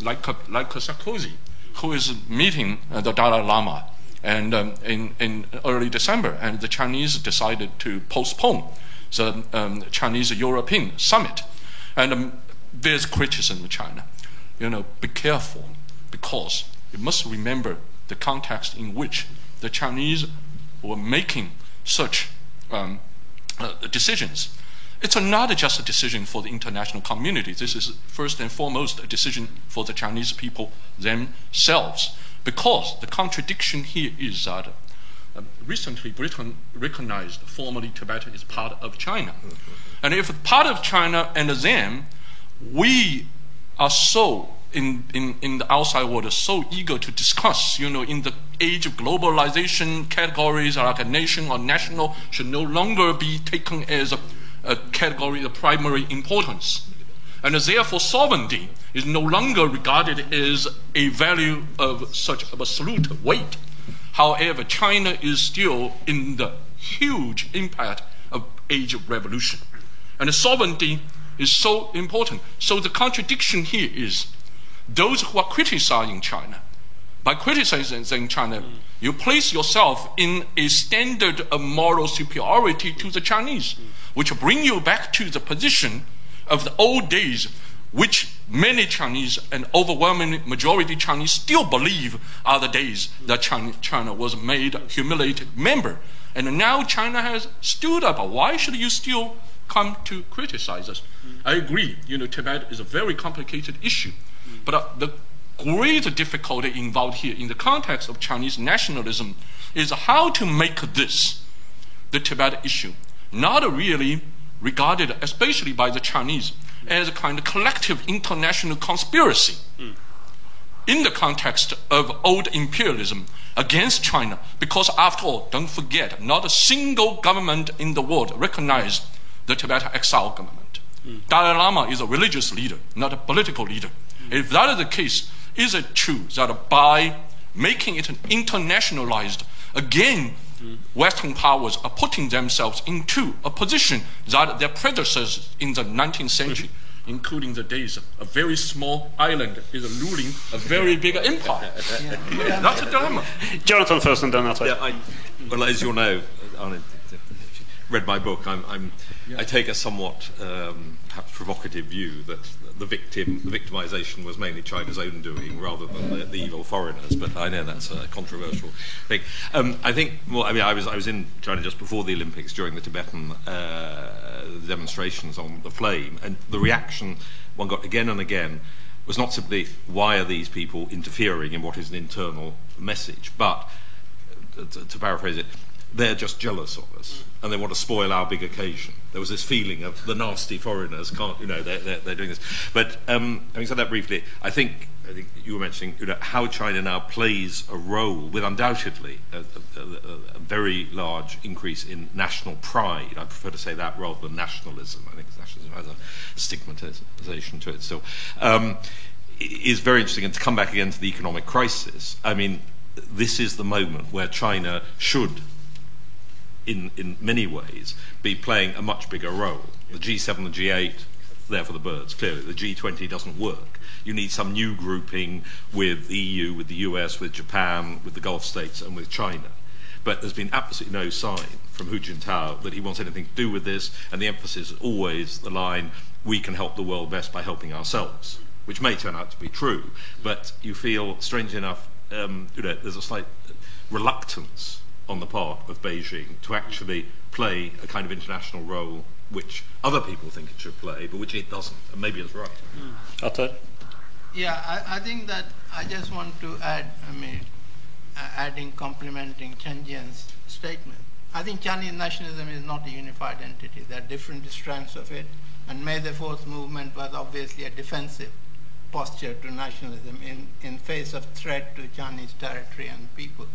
like, like Sarkozy, who is meeting the Dalai Lama and um, in, in early December, and the Chinese decided to postpone the um, Chinese European summit. And um, there's criticism of China. You know, be careful because you must remember the context in which the Chinese were making such um, uh, decisions. It's not just a decision for the international community. This is first and foremost a decision for the Chinese people themselves. Because the contradiction here is that uh, recently Britain recognized formally Tibet is part of China. And if part of China and them, we are so in, in, in the outside world are so eager to discuss, you know, in the age of globalization, categories like a nation or national should no longer be taken as a, a category of primary importance. And therefore, sovereignty is no longer regarded as a value of such absolute weight. However, China is still in the huge impact of age of revolution. And sovereignty is so important. So the contradiction here is those who are criticizing China, by criticizing China, you place yourself in a standard of moral superiority to the Chinese, which bring you back to the position of the old days, which many Chinese and overwhelming majority Chinese still believe are the days that China, was made a humiliated member. And now China has stood up. Why should you still come to criticize us? I agree. You know, Tibet is a very complicated issue. But uh, the great difficulty involved here in the context of Chinese nationalism is how to make this, the Tibet issue, not really regarded, especially by the Chinese, as a kind of collective international conspiracy mm. in the context of old imperialism against China. Because after all, don't forget, not a single government in the world recognized the Tibetan exile government. Mm. Dalai Lama is a religious leader, not a political leader. If that is the case, is it true that by making it internationalized, again, Western powers are putting themselves into a position that their predecessors in the 19th century, including the days of a very small island is ruling a very big empire. Yeah. That's a dilemma. Jonathan first and then Yeah, I, well, as you know, read my book, I'm, I'm I take a somewhat um, perhaps provocative view that the victim, the victimization was mainly China's own doing rather than the, the evil foreigners. But I know that's a controversial thing. Um, I think. Well, I mean, I was I was in China just before the Olympics during the Tibetan uh, demonstrations on the flame, and the reaction one got again and again was not simply why are these people interfering in what is an internal message, but to, to paraphrase it, they're just jealous of us and they want to spoil our big occasion. There was this feeling of the nasty foreigners can't, you know, they're, they're, they're doing this. But um, having said that briefly, I think, I think you were mentioning you know, how China now plays a role with undoubtedly a, a, a, a, very large increase in national pride. I prefer to say that rather than nationalism. I think nationalism has a stigmatization to it still. Um, is very interesting. And to come back again to the economic crisis, I mean, this is the moment where China should in, in many ways, be playing a much bigger role. The G7 and G8, there for the birds, clearly. The G20 doesn't work. You need some new grouping with the EU, with the US, with Japan, with the Gulf states, and with China. But there's been absolutely no sign from Hu Jintao that he wants anything to do with this, and the emphasis is always the line we can help the world best by helping ourselves, which may turn out to be true, but you feel, strange enough, um, you know, there's a slight reluctance on the part of Beijing to actually play a kind of international role which other people think it should play, but which it doesn't, and maybe it's right. Mm. Yeah, I, I, think that I just want to add, I mean, uh, adding, complementing Chen Jian's statement. I think Chinese nationalism is not a unified entity. There are different strands of it, and May the Fourth movement was obviously a defensive posture to nationalism in, in face of threat to Chinese territory and people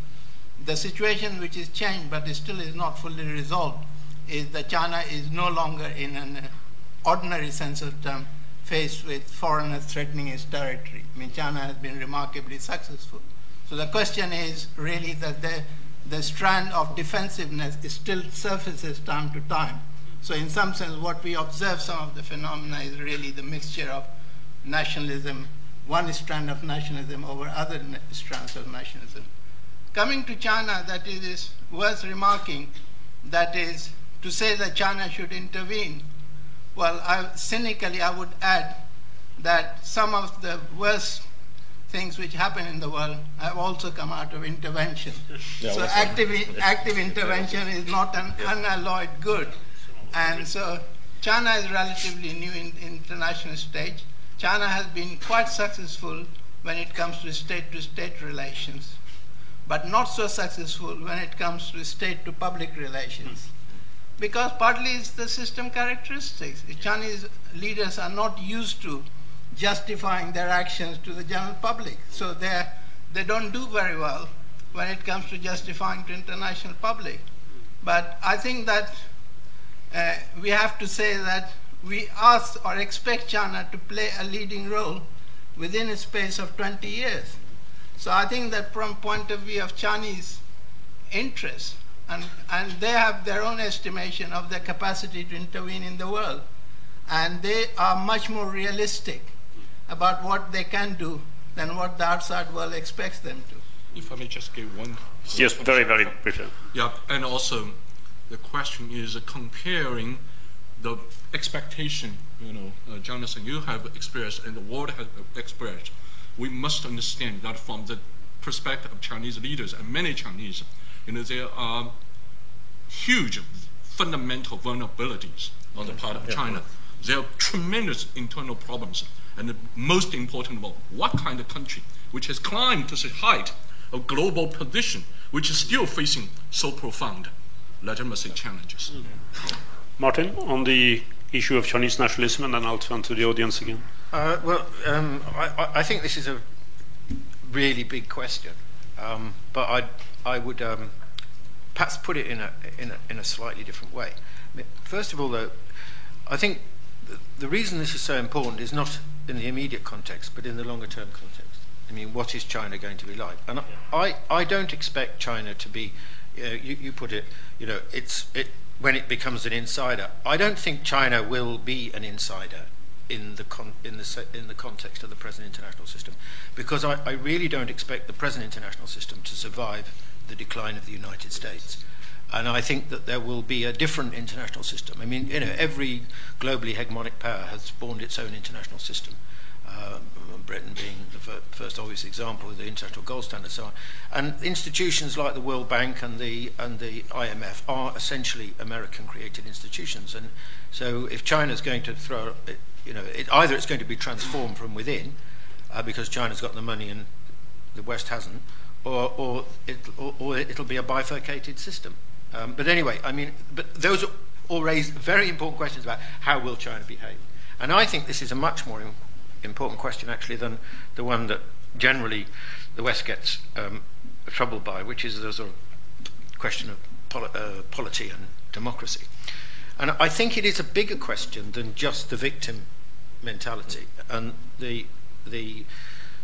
the situation which is changed but still is not fully resolved is that China is no longer in an ordinary sense of term faced with foreigners threatening its territory. I mean, China has been remarkably successful. So the question is really that the, the strand of defensiveness still surfaces time to time. So in some sense, what we observe some of the phenomena is really the mixture of nationalism, one strand of nationalism over other strands of nationalism. Coming to China, that is worth remarking, that is to say that China should intervene. Well, I, cynically, I would add that some of the worst things which happen in the world have also come out of intervention. Yeah, so active, active intervention is not an yeah. unalloyed good. And so China is relatively new in the international stage. China has been quite successful when it comes to state-to-state relations but not so successful when it comes to state to public relations. Because partly it's the system characteristics. The Chinese leaders are not used to justifying their actions to the general public. So they they don't do very well when it comes to justifying to international public. But I think that uh, we have to say that we ask or expect China to play a leading role within a space of 20 years. So I think that from point of view of Chinese interests, and, and they have their own estimation of their capacity to intervene in the world, and they are much more realistic about what they can do than what the outside world expects them to. If I may just give one. Yes, very, very briefly. Yeah, and also the question is comparing the expectation, you know, uh, Jonathan, you have experienced and the world has experienced we must understand that from the perspective of Chinese leaders and many Chinese, you know, there are huge fundamental vulnerabilities on the part of China. There are tremendous internal problems. And the most important of all, what kind of country which has climbed to the height of global position, which is still facing so profound legitimacy challenges? Martin, on the issue of Chinese nationalism, and then I'll turn to the audience again. Uh, well, um, I, I, think this is a really big question, um, but I'd, I would um, perhaps put it in a, in a, in a slightly different way. First of all, though, I think the reason this is so important is not in the immediate context, but in the longer term context. I mean, what is China going to be like? And I, I don't expect China to be, you, know, you, you put it, you know, it's, it, when it becomes an insider. I don't think China will be an insider in the, con- in, the in the context of the present international system, because I, I really don't expect the present international system to survive the decline of the United States. And I think that there will be a different international system. I mean, you know, every globally hegemonic power has spawned its own international system. Uh, Britain being the first obvious example with the international gold standard and so on. And institutions like the World Bank and the and the IMF are essentially American-created institutions. And so, if China is going to throw, you know, it, either it's going to be transformed from within, uh, because China's got the money and the West hasn't, or or, it, or, or it'll be a bifurcated system. Um, but anyway, I mean, but those all raise very important questions about how will China behave. And I think this is a much more important question actually than the one that generally the West gets um, troubled by, which is the sort of question of poli- uh, polity and democracy. And I think it is a bigger question than just the victim mentality and the the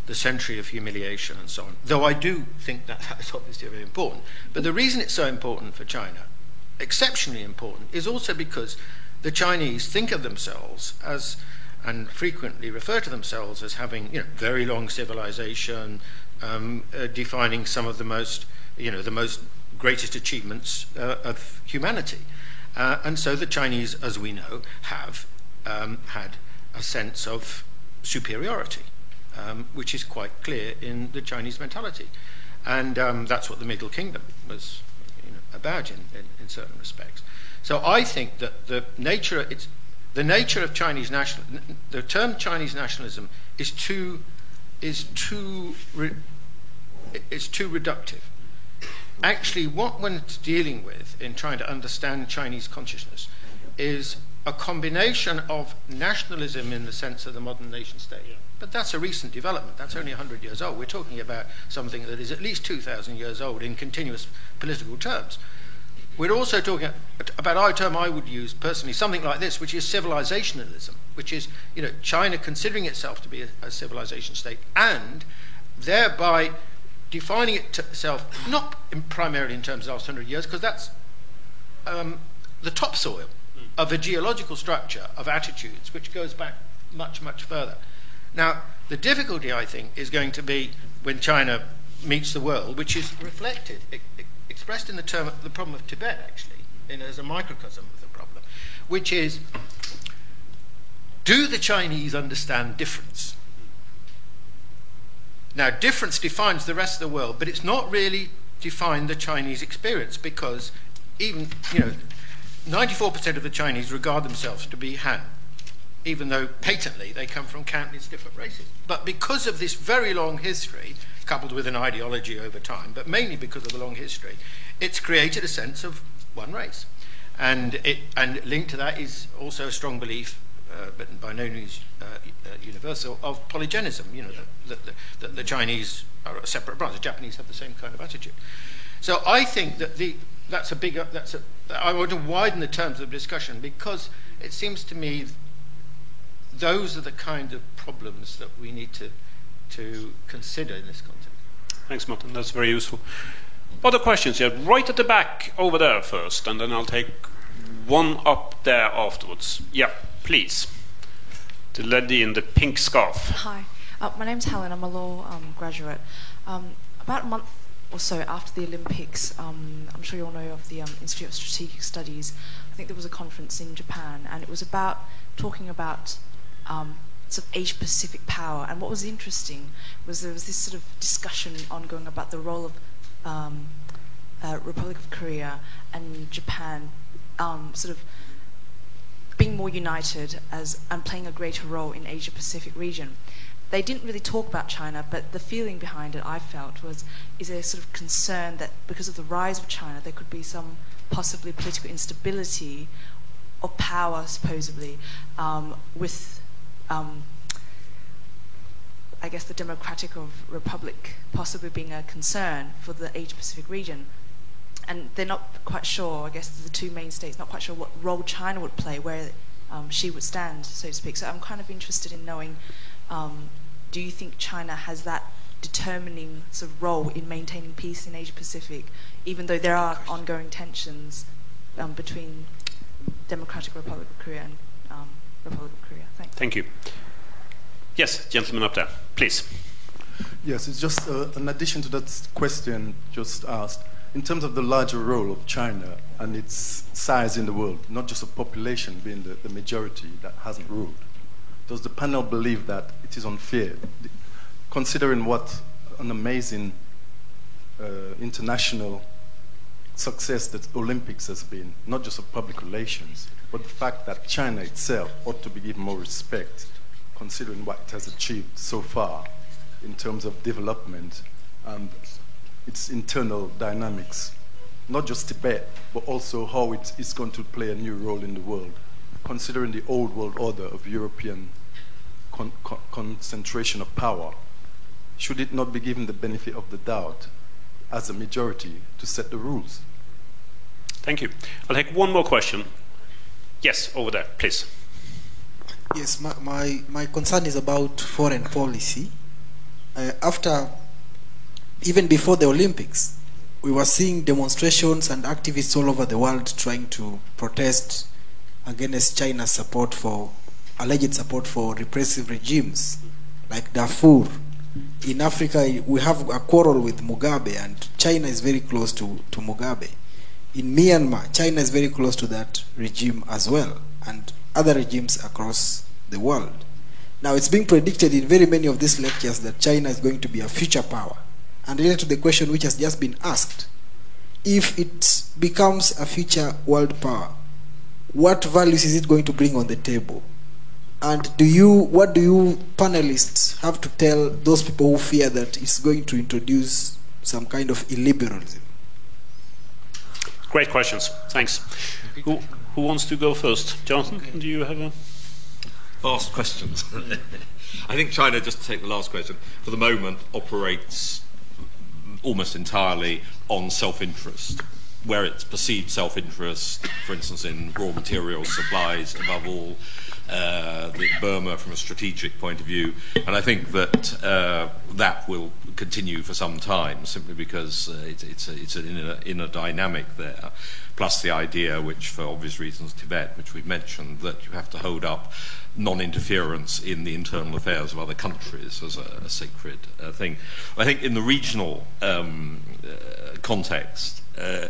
the century of humiliation and so on. Though I do think that that's obviously very important. But the reason it's so important for China, exceptionally important, is also because the Chinese think of themselves as and frequently refer to themselves as having you know, very long civilization, um, uh, defining some of the most, you know, the most greatest achievements uh, of humanity. Uh, and so the Chinese, as we know, have um, had a sense of superiority, um, which is quite clear in the Chinese mentality. And um, that's what the Middle Kingdom was you know, about in, in, in certain respects. So I think that the nature, it's, the nature of Chinese national, the term Chinese nationalism is too, is too, is too reductive. Actually, what one is dealing with in trying to understand Chinese consciousness is a combination of nationalism in the sense of the modern nation state. Yeah. But that's a recent development. That's only 100 years old. We're talking about something that is at least 2,000 years old in continuous political terms. We're also talking about our term I would use personally, something like this, which is civilizationalism, which is you know China considering itself to be a, a civilization state and thereby defining itself not in primarily in terms of the last hundred years, because that's um, the topsoil of a geological structure of attitudes which goes back much, much further. Now, the difficulty, I think, is going to be when China meets the world, which is reflected expressed in the term the problem of Tibet, actually, in, as a microcosm of the problem, which is do the Chinese understand difference? Now, difference defines the rest of the world, but it's not really defined the Chinese experience because even, you know, 94% of the Chinese regard themselves to be Han, even though patently they come from countless different races. But because of this very long history, coupled with an ideology over time, but mainly because of the long history, it's created a sense of one race. And, it, and linked to that is also a strong belief, uh, but by no means uh, uh, universal, of polygenism. You know, that the, the, the, Chinese are a separate branch. The Japanese have the same kind of attitude. So I think that the, that's a bigger, that's a, I want to widen the terms of discussion because it seems to me those are the kind of problems that we need to to consider in this context. Thanks, Martin. That's very useful. Other questions here? Right at the back over there first, and then I'll take one up there afterwards. Yeah, please. The lady in the pink scarf. Hi, uh, my name's Helen. I'm a law um, graduate. Um, about a month or so after the Olympics, um, I'm sure you all know of the um, Institute of Strategic Studies. I think there was a conference in Japan, and it was about talking about um, sort of Asia Pacific power. And what was interesting was there was this sort of discussion ongoing about the role of um, uh, Republic of Korea and Japan um, sort of being more united as and playing a greater role in Asia Pacific region. They didn't really talk about China, but the feeling behind it I felt was is a sort of concern that because of the rise of China there could be some possibly political instability of power supposedly um, with um, I guess the Democratic Republic possibly being a concern for the Asia Pacific region. And they're not quite sure, I guess the two main states, not quite sure what role China would play, where um, she would stand, so to speak. So I'm kind of interested in knowing um, do you think China has that determining sort of role in maintaining peace in Asia Pacific, even though there are ongoing tensions um, between Democratic Republic of Korea and Republic of Korea? Thanks. Thank you. Yes, gentleman up there, please. Yes, it's just uh, an addition to that question just asked. in terms of the larger role of China and its size in the world, not just of population being the, the majority that hasn't ruled, does the panel believe that it is unfair, considering what an amazing uh, international success that Olympics has been, not just of public relations, but the fact that China itself ought to be given more respect, considering what it has achieved so far in terms of development and its internal dynamics, not just Tibet, but also how it is going to play a new role in the world, considering the old world order of European con- con- concentration of power. Should it not be given the benefit of the doubt as a majority to set the rules? Thank you. I'll take one more question. Yes, over there, please. Yes, my, my, my concern is about foreign policy. Uh, after, even before the Olympics, we were seeing demonstrations and activists all over the world trying to protest against China's support for, alleged support for repressive regimes like Darfur. In Africa, we have a quarrel with Mugabe, and China is very close to, to Mugabe in Myanmar, China is very close to that regime as well, and other regimes across the world. Now, it's being predicted in very many of these lectures that China is going to be a future power. And related to the question which has just been asked, if it becomes a future world power, what values is it going to bring on the table? And do you, what do you panelists have to tell those people who fear that it's going to introduce some kind of illiberalism? Great questions. Thanks. Who, who wants to go first? Jonathan, do you have a. Fast questions. I think China, just to take the last question, for the moment operates almost entirely on self interest. Where it's perceived self interest, for instance, in raw materials supplies, above all, uh, Burma from a strategic point of view. And I think that uh, that will continue for some time simply because uh, it, it's, a, it's an inner, inner dynamic there. Plus the idea, which for obvious reasons, Tibet, which we've mentioned, that you have to hold up non interference in the internal affairs of other countries as a, a sacred uh, thing. I think in the regional um, uh, context, uh,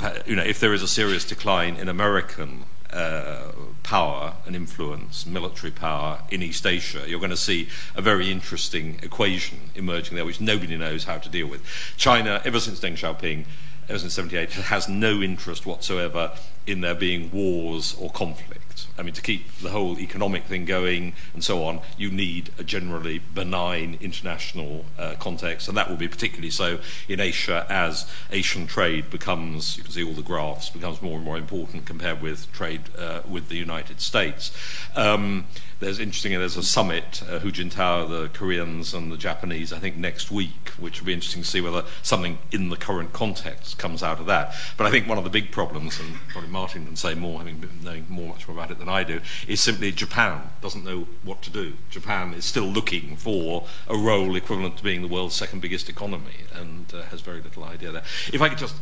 uh, you know, if there is a serious decline in American uh, power and influence, military power in East Asia, you're going to see a very interesting equation emerging there, which nobody knows how to deal with. China, ever since Deng Xiaoping, ever since 78, has no interest whatsoever in there being wars or conflict. I mean, to keep the whole economic thing going and so on, you need a generally benign international uh, context, and that will be particularly so in Asia as Asian trade becomes, you can see all the graphs, becomes more and more important compared with trade uh, with the United States. Um, there's interesting, there's a summit, uh, Hu Jintao, the Koreans and the Japanese, I think next week, which will be interesting to see whether something in the current context comes out of that. But I think one of the big problems, and probably Martin can say more, having been knowing more much more about it than I do, is simply Japan doesn't know what to do. Japan is still looking for a role equivalent to being the world's second biggest economy and uh, has very little idea there. If I could just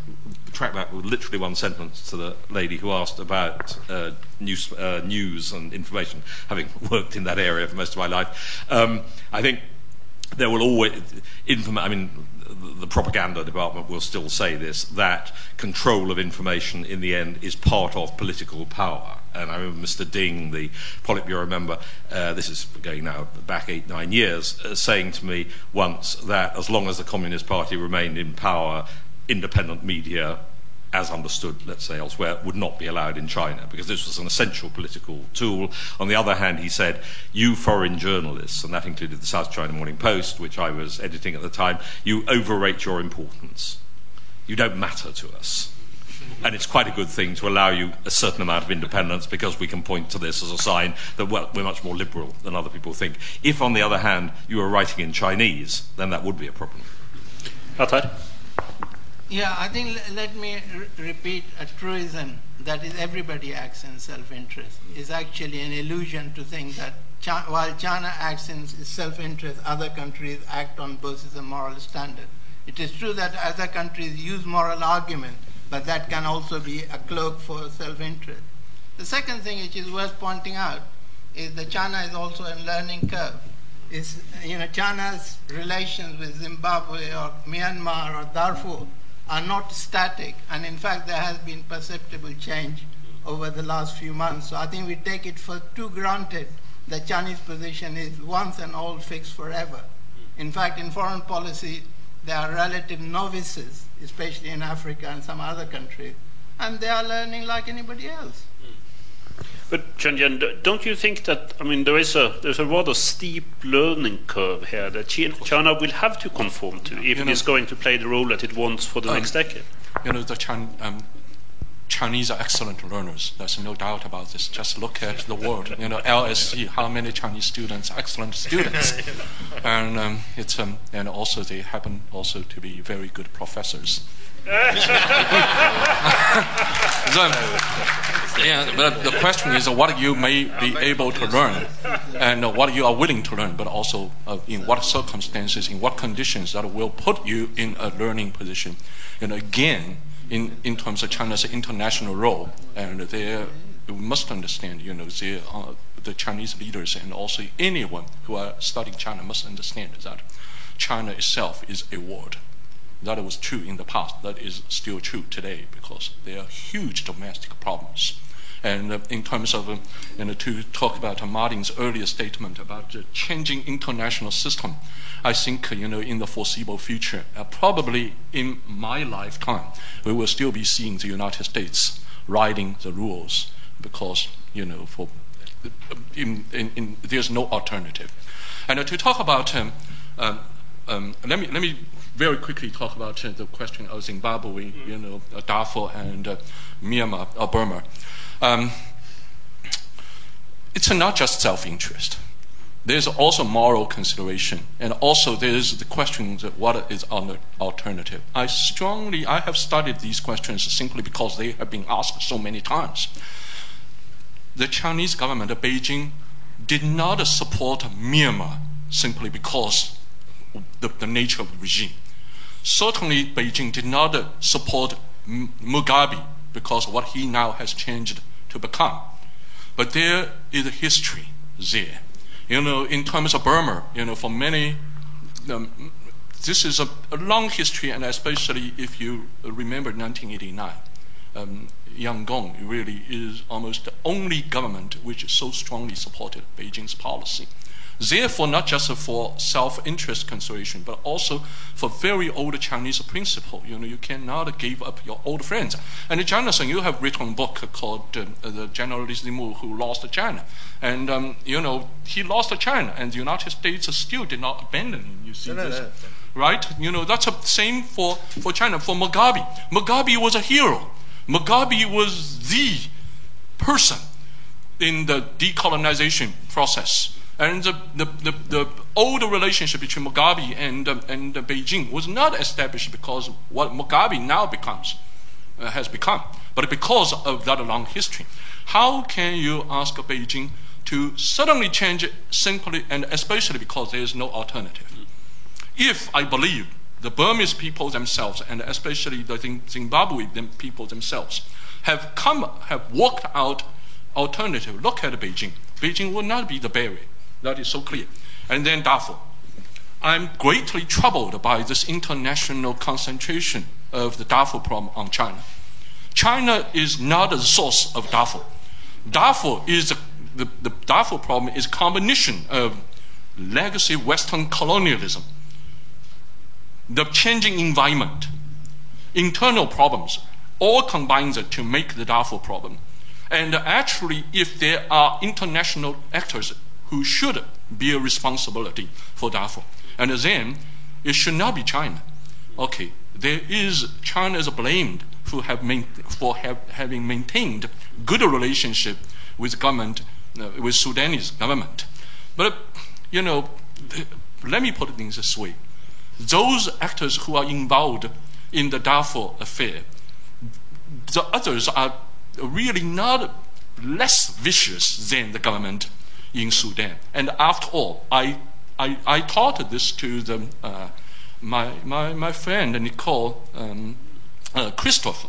track back with literally one sentence to the lady who asked about uh, news, uh, news and information, having worked in that area for most of my life. Um, I think there will always, inform- I mean, the propaganda department will still say this that control of information in the end is part of political power. And I remember Mr. Ding, the Politburo member, uh, this is going now back eight, nine years, uh, saying to me once that as long as the Communist Party remained in power, independent media as understood, let's say, elsewhere, would not be allowed in China because this was an essential political tool. On the other hand, he said, you foreign journalists, and that included the South China Morning Post, which I was editing at the time, you overrate your importance. You don't matter to us. And it's quite a good thing to allow you a certain amount of independence because we can point to this as a sign that, well, we're much more liberal than other people think. If, on the other hand, you were writing in Chinese, then that would be a problem. Outside. Yeah, I think let me repeat a truism that is everybody acts in self-interest. Is actually an illusion to think that while China acts in self-interest, other countries act on basis of moral standard. It is true that other countries use moral argument, but that can also be a cloak for self-interest. The second thing which is worth pointing out is that China is also a learning curve. Is you know China's relations with Zimbabwe or Myanmar or Darfur are not static, and in fact, there has been perceptible change over the last few months. So I think we take it for too granted that Chinese position is once and all fixed forever. In fact, in foreign policy, there are relative novices, especially in Africa and some other countries, and they are learning like anybody else. But Chen Jian, don't you think that I mean there is a there's a rather steep learning curve here that China will have to conform to if it is going to play the role that it wants for the um, next decade? You know, the Chin, um, Chinese are excellent learners. There's no doubt about this. Just look at the world. You know, LSE, how many Chinese students, excellent students, and um, it's um, and also they happen also to be very good professors. so, yeah, but the question is what you may be able to learn and what you are willing to learn, but also uh, in what circumstances, in what conditions that will put you in a learning position. And again, in, in terms of China's international role, and there we must understand, you know, the, uh, the Chinese leaders and also anyone who are studying China must understand that China itself is a world that was true in the past. That is still true today because there are huge domestic problems. And uh, in terms of, uh, you know, to talk about uh, Martin's earlier statement about the changing international system, I think, you know, in the foreseeable future, uh, probably in my lifetime, we will still be seeing the United States writing the rules because, you know, for in, in, in, there's no alternative. And uh, to talk about, um, um, um, let me let me very quickly talk about uh, the question of Zimbabwe, mm. you know, uh, Darfur and uh, Myanmar Burma. Um, it's not just self-interest. There's also moral consideration, and also there's the question of what is an alternative. I strongly, I have studied these questions simply because they have been asked so many times. The Chinese government, of Beijing, did not support Myanmar simply because the, the nature of the regime. Certainly, Beijing did not support Mugabe because what he now has changed to become. But there is a history there. You know, in terms of Burma, you know, for many, um, this is a, a, long history, and especially if you remember 1989, um, Yangon really is almost the only government which so strongly supported Beijing's policy. Therefore, not just for self-interest consideration, but also for very old Chinese principle. You know, you cannot give up your old friends. And Jonathan, you have written a book called uh, "The Generalissimo Who Lost China," and um, you know he lost China, and the United States still did not abandon him. You see no, this. No, no, right? You know, that's the same for, for China, for Mugabe. Mugabe was a hero. Mugabe was the person in the decolonization process. And the, the, the, the old relationship between Mugabe and, uh, and Beijing was not established because what Mugabe now becomes, uh, has become, but because of that long history. How can you ask Beijing to suddenly change it simply and especially because there is no alternative? If I believe the Burmese people themselves and especially the Zimbabwe people themselves have come, have worked out alternative, look at Beijing. Beijing will not be the barrier that is so clear. And then Darfur. I'm greatly troubled by this international concentration of the Darfur problem on China. China is not the source of Darfur. Darfur is the, the, Darfur problem is a combination of legacy Western colonialism, the changing environment, internal problems, all combined to make the Darfur problem. And actually, if there are international actors who should bear responsibility for Darfur. And then it should not be China. Okay, there is China is blamed for, have main, for have, having maintained good relationship with government, uh, with Sudanese government. But you know, let me put things this way: those actors who are involved in the Darfur affair, the others are really not less vicious than the government in Sudan. And after all, I, I, I taught this to the, uh, my, my, my friend Nicole um, uh, Christopher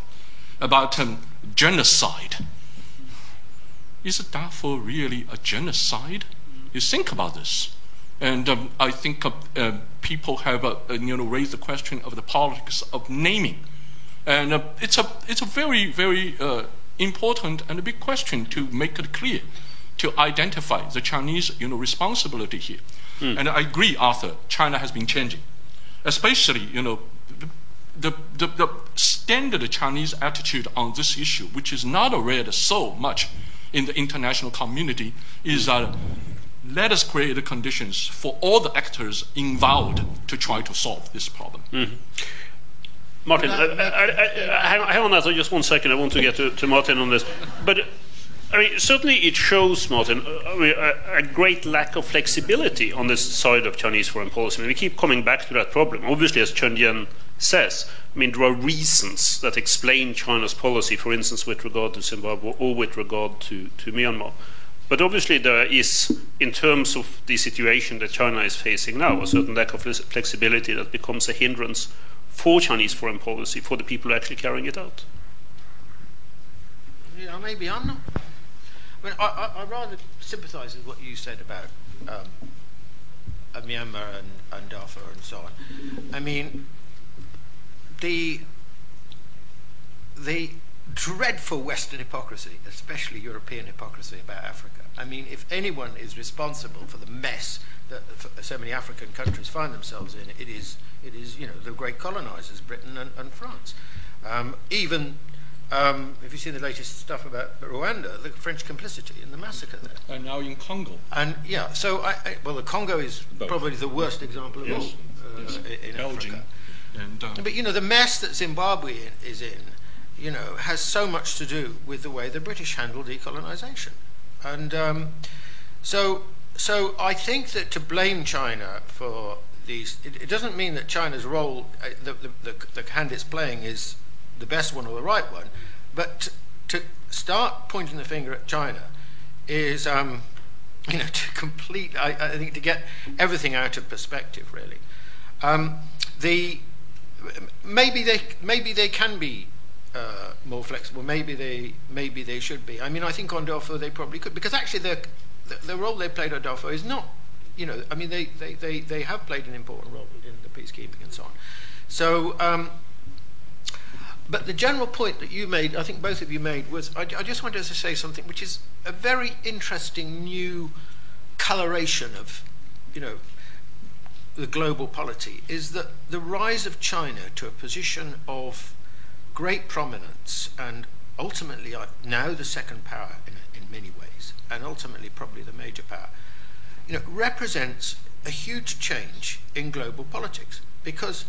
about um, genocide. Is Darfur really a genocide? You think about this. And um, I think uh, uh people have uh, you know, raised the question of the politics of naming. And uh, it's, a, it's a very, very uh, important and a big question to make it clear, to identify the Chinese you know, responsibility here. Hmm. And I agree, Athar, China has been changing, especially, you know, the, the, the standard Chinese attitude on this issue, which is not read so much in the international community, is that let us create the conditions for all the actors involved to try to solve this problem. Martin, I, I, I, hang, hang on that for just one second. I want to get to, to Martin on this. But I mean, certainly it shows, Martin, uh, a, great lack of flexibility on this side of Chinese foreign policy. I mean, we keep coming back to that problem. Obviously, as Chen Jian says, I mean, there are reasons that explain China's policy, for instance, with regard to Zimbabwe or with regard to, to Myanmar. But obviously, there is, in terms of the situation that China is facing now, a certain lack of flexibility that becomes a hindrance for Chinese foreign policy, for the people actually carrying it out? Yeah, maybe I'm not. I mean, I, I, I rather sympathise with what you said about um, uh, Myanmar and, and Darfur and so on. I mean, the the dreadful Western hypocrisy, especially European hypocrisy about Africa. I mean, if anyone is responsible for the mess that so many African countries find themselves in, it is it is, you know, the great colonizers, Britain and, and France. Um, even um, if you see the latest stuff about Rwanda, the French complicity in the massacre there. And now in Congo. And yeah, so I, I, well, the Congo is Both. probably the worst example of yes. all uh, yes. in Belgium. Africa. And, um, but you know, the mess that Zimbabwe is in, you know, has so much to do with the way the British handled decolonization. And um, so, so I think that to blame China for these, it, it, doesn't mean that China's role, uh, the, the, the, the, hand it's playing is the best one or the right one, but to, start pointing the finger at China is, um, you know, to complete, I, I, think, to get everything out of perspective, really. Um, the, maybe, they, maybe they can be uh, more flexible. Maybe they maybe they should be. I mean, I think on Darfur they probably could because actually the, the role they played on Darfur is not you know, I mean, they, they, they, they have played an important role in the peacekeeping and so on. So, um, but the general point that you made, I think both of you made, was I, I just wanted to say something which is a very interesting new coloration of, you know, the global polity, is that the rise of China to a position of great prominence and ultimately uh, now the second power in, in many ways, and ultimately probably the major power, you know, represents a huge change in global politics. Because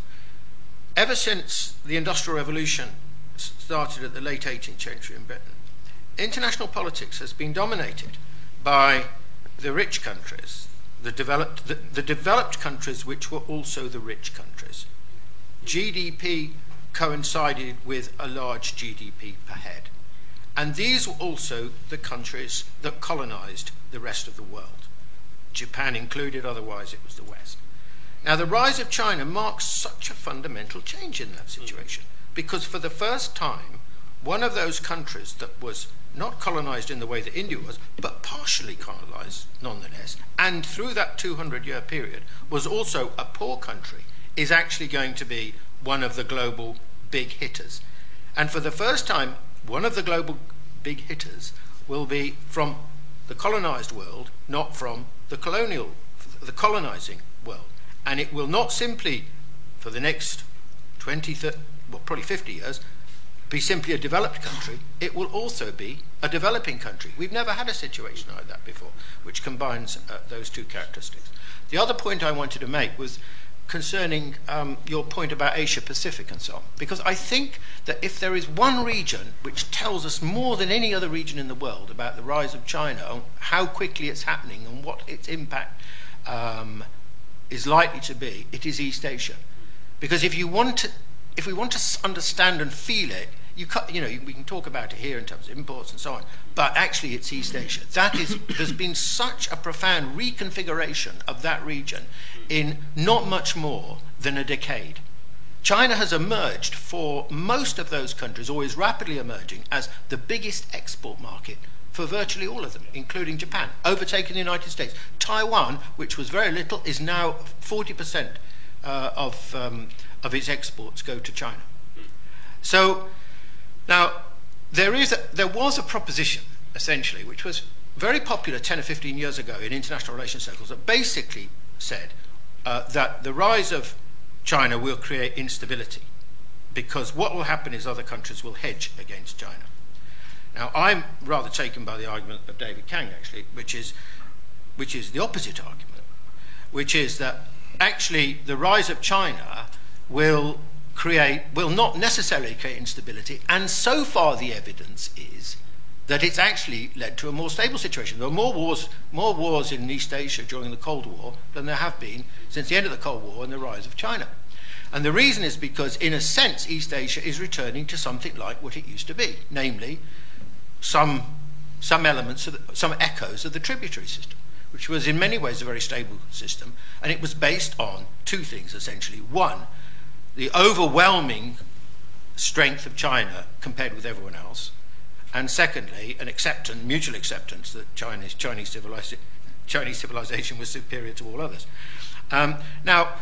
ever since the Industrial Revolution started at the late 18th century in Britain, international politics has been dominated by the rich countries, the developed, the, the developed countries which were also the rich countries. GDP coincided with a large GDP per head. And these were also the countries that colonized the rest of the world. Japan included, otherwise it was the West. Now, the rise of China marks such a fundamental change in that situation because for the first time, one of those countries that was not colonized in the way that India was, but partially colonized nonetheless, and through that 200 year period was also a poor country, is actually going to be one of the global big hitters. And for the first time, one of the global big hitters will be from the colonized world, not from the colonial, the colonizing. And it will not simply, for the next 20, 30, well, probably 50 years, be simply a developed country, it will also be a developing country. We've never had a situation like that before, which combines uh, those two characteristics. The other point I wanted to make was concerning um, your point about Asia Pacific and so on. Because I think that if there is one region which tells us more than any other region in the world about the rise of China, how quickly it's happening, and what its impact um, is likely to be, it is East Asia. Because if you want to, if we want to understand and feel it, you, you know, we can talk about it here in terms of imports and so on, but actually it's East Asia. That is, there's been such a profound reconfiguration of that region in not much more than a decade. China has emerged for most of those countries, or is rapidly emerging, as the biggest export market for virtually all of them, including Japan, overtaking the United States. Taiwan, which was very little, is now 40% uh, of, um, of its exports go to China. So now there is a, there was a proposition essentially which was very popular 10 or 15 years ago in international relations circles that basically said uh, that the rise of China will create instability because what will happen is other countries will hedge against China. Now, I'm rather taken by the argument of David Kang, actually, which is, which is the opposite argument, which is that actually the rise of China will create, will not necessarily create instability, and so far the evidence is that it's actually led to a more stable situation. There are more wars, more wars in East Asia during the Cold War than there have been since the end of the Cold War and the rise of China. And the reason is because, in a sense, East Asia is returning to something like what it used to be, namely some, some elements, the, some echoes of the tributary system, which was in many ways a very stable system, and it was based on two things essentially. One, the overwhelming strength of China compared with everyone else, and secondly, an acceptance, mutual acceptance that Chinese, Chinese, civilization, Chinese civilization was superior to all others. Um, now,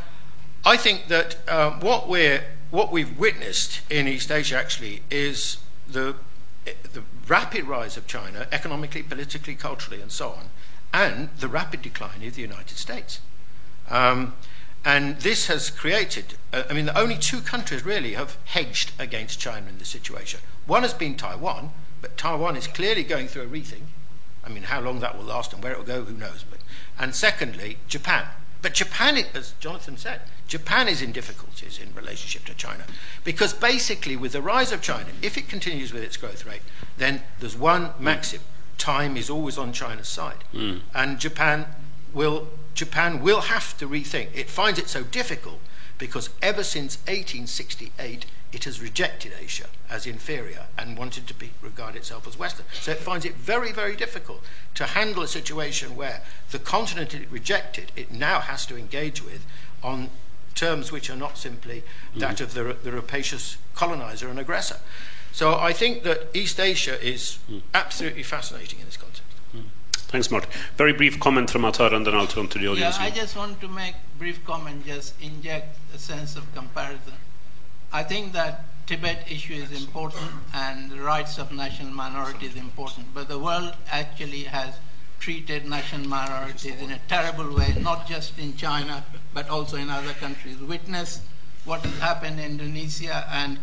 I think that uh, what we're what we've witnessed in East Asia actually is the the rapid rise of China economically, politically, culturally, and so on, and the rapid decline of the United States. Um, and this has created, uh, I mean, only two countries really have hedged against China in this situation. One has been Taiwan, but Taiwan is clearly going through a rethink. I mean, how long that will last and where it will go, who knows. But, and secondly, Japan. But Japan, as Jonathan said, Japan is in difficulties in relationship to China because basically, with the rise of China, if it continues with its growth rate, then there's one maxim: time is always on China's side, mm. and Japan will Japan will have to rethink. It finds it so difficult because ever since 1868, it has rejected Asia as inferior and wanted to be, regard itself as Western. So it finds it very, very difficult to handle a situation where the continent it rejected, it now has to engage with on terms which are not simply mm. that of the, the rapacious colonizer and aggressor. So I think that East Asia is mm. absolutely fascinating in this context. Mm. Thanks, Martin. Very brief comment from Athar, and then I'll turn to the audience. Yeah, I just want to make brief comment, just inject a sense of comparison. I think that Tibet issue is important and the rights of national minorities is important, but the world actually has treated national minorities in a terrible way, not just in China, but also in other countries. Witness what has happened in Indonesia and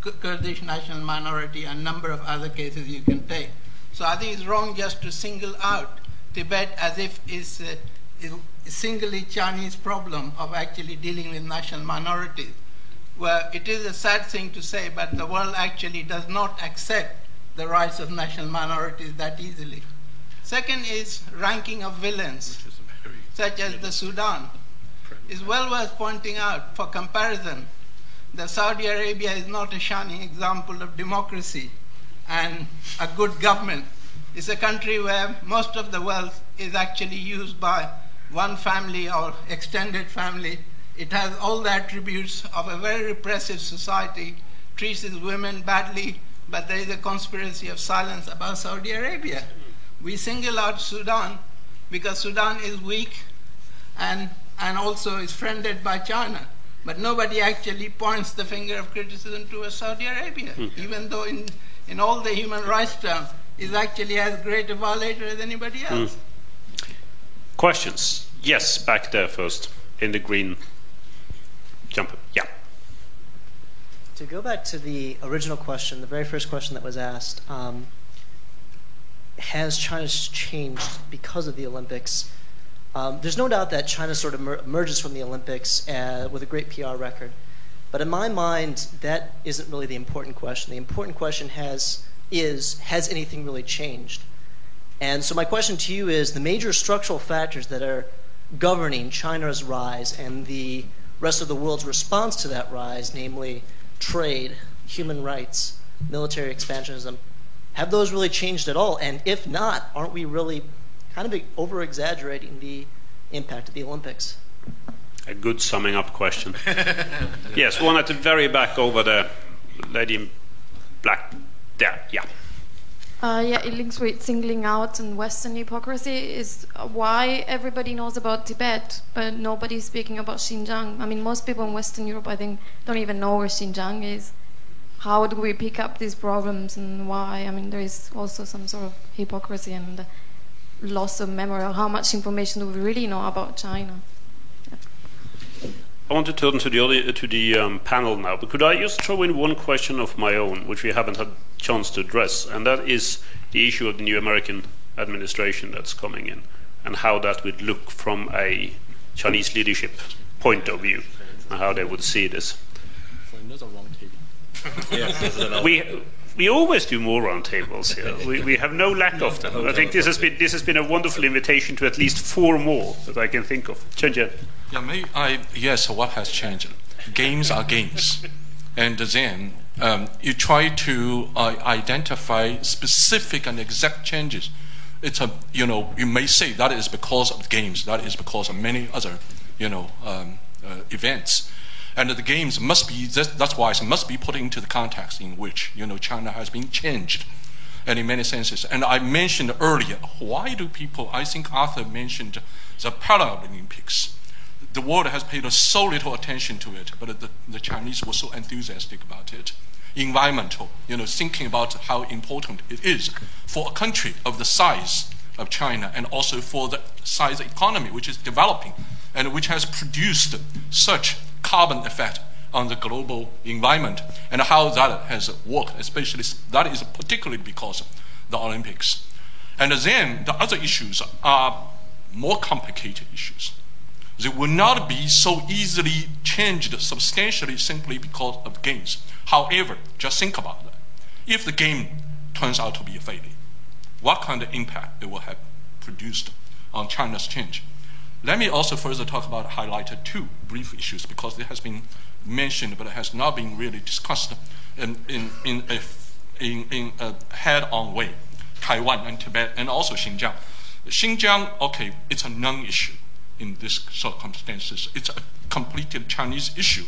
Kurdish national minority, and a number of other cases you can take. So I think it's wrong just to single out Tibet as if it's a, a singly Chinese problem of actually dealing with national minorities. Well, it is a sad thing to say, but the world actually does not accept the rights of national minorities that easily. Second is ranking of villains, such as the Sudan. It's well worth pointing out for comparison that Saudi Arabia is not a shining example of democracy and a good government. It's a country where most of the wealth is actually used by one family or extended family. It has all the attributes of a very repressive society, treats its women badly, but there is a conspiracy of silence about Saudi Arabia. We single out Sudan because Sudan is weak and, and also is friended by China. But nobody actually points the finger of criticism towards Saudi Arabia, mm. even though in, in all the human rights terms is actually as great a violator as anybody hmm. else. Mm. Questions? Yes, back there first, in the green jumper. Yeah. To go back to the original question, the very first question that was asked, um, has China changed because of the Olympics? Um, there's no doubt that China sort of emerges from the Olympics uh, with a great PR record. But in my mind, that isn't really the important question. The important question has is has anything really changed? And so my question to you is the major structural factors that are governing China's rise and the rest of the world's response to that rise, namely trade, human rights, military expansionism, have those really changed at all? And if not, aren't we really kind of over exaggerating the impact of the Olympics? A good summing up question. yes, one at the very back over the lady in black there, yeah. Uh, yeah, it links with singling out and Western hypocrisy is why everybody knows about Tibet, but nobody's speaking about Xinjiang. I mean, most people in Western Europe, I think, don't even know where Xinjiang is. how do we pick up these problems and why? I mean, there is also some sort of hypocrisy and loss of memory. How much information do we really know about China? I want to turn to the other, to the um, panel now, but could I just throw in one question of my own, which we haven't had a chance to address, and that is the issue of the new American administration that's coming in, and how that would look from a Chinese leadership point of view, and how they would see this. For another roundtable. we we always do more roundtables here. We, we have no lack of them. I think this has been this has been a wonderful invitation to at least four more that I can think of. Chen. Yeah, may I? Yes, what has changed? Games are games, and then um, you try to uh, identify specific and exact changes. It's a you know you may say that is because of games. That is because of many other you know um, uh, events and the games must be that's why it must be put into the context in which you know China has been changed, and in many senses. And I mentioned earlier, why do people? I think Athar mentioned the Paralympics. The world has paid so little attention to it, but the, the Chinese were so enthusiastic about it. Environmental, you know, thinking about how important it is for a country of the size of China and also for the size economy which is developing and which has produced such carbon effect on the global environment and how that has worked, especially that is particularly because of the Olympics. And then the other issues are more complicated issues. They will not be so easily changed substantially simply because of games. However, just think about that. If the game turns out to be a failure, what kind of impact it will have produced on China's change? Let me also further talk about highlighted two brief issues because it has been mentioned but it has not been really discussed in, in, in, a, in, in a head-on way. Taiwan and Tibet and also Xinjiang. Xinjiang, okay, it's a non-issue in these circumstances. It's a completely Chinese issue,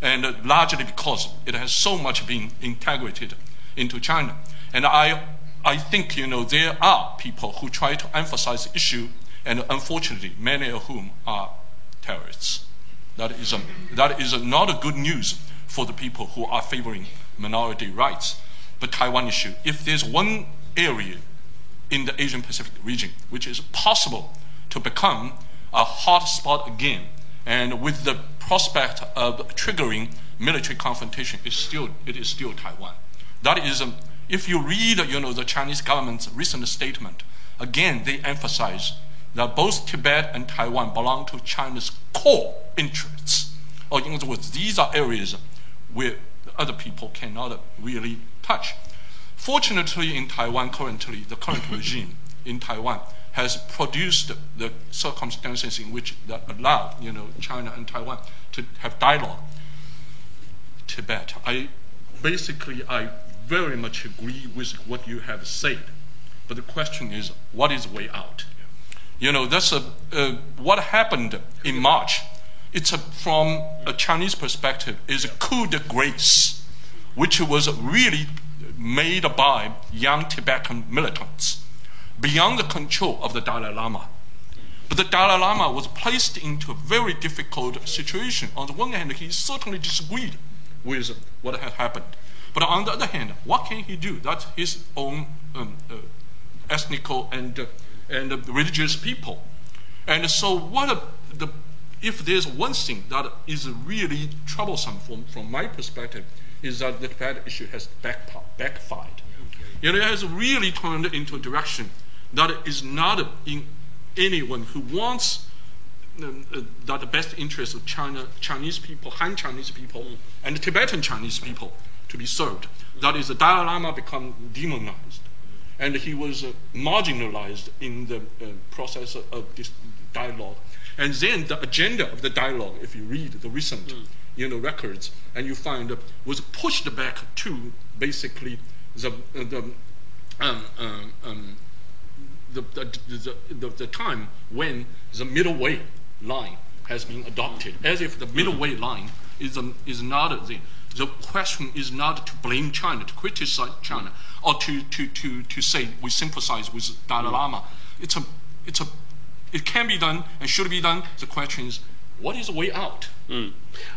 and largely because it has so much been integrated into China. And I, I think you know there are people who try to emphasize the issue and unfortunately, many of whom are terrorists. That is, a, that is not good news for the people who are favoring minority rights. But Taiwan issue, if there's one area in the Asian Pacific region which is possible to become a hot spot again, and with the prospect of triggering military confrontation, is still, it is still Taiwan. That is, um, if you read, you know, the Chinese government's recent statement, again, they emphasize that both Tibet and Taiwan belong to China's core interests. Or in other words, these are areas where other people cannot really touch. Fortunately, in Taiwan currently, the current regime in Taiwan has produced the circumstances in which that allow you know China and Taiwan to have dialogue. Tibet, I basically I very much agree with what you have said, but the question is, what is the way out? You know, that's a, uh, what happened in March. It's a, from a Chinese perspective is a coup de grace, which was really made by young Tibetan militants beyond the control of the Dalai Lama. But the Dalai Lama was placed into a very difficult situation. On the one hand, he certainly disagreed with what had happened. But on the other hand, what can he do? That's his own um, uh, ethnical and uh, and the religious people. And so, what the, if there's one thing that is really troublesome from, from my perspective, is that the Tibet issue has back, backfired. You know, it has really turned into a direction that is not in anyone who wants uh, uh, that the best interest of China, Chinese people, Han Chinese people, and Tibetan Chinese people to be served. That is, the Dalai Lama become demonized and he was uh, marginalized in the uh, process of this dialogue. And then the agenda of the dialogue, if you read the recent mm. you know, records, and you find uh, was pushed back to basically the, the, um, um, um, the, the, the, the, time when the middle way line has been adopted, as if the middle way line is, um, is not the the question is not to blame China, to criticize China, or to, to, to, to say we sympathize with Dalai Lama. It's a, it's a, it can be done and should be done. The question is, what is the way out?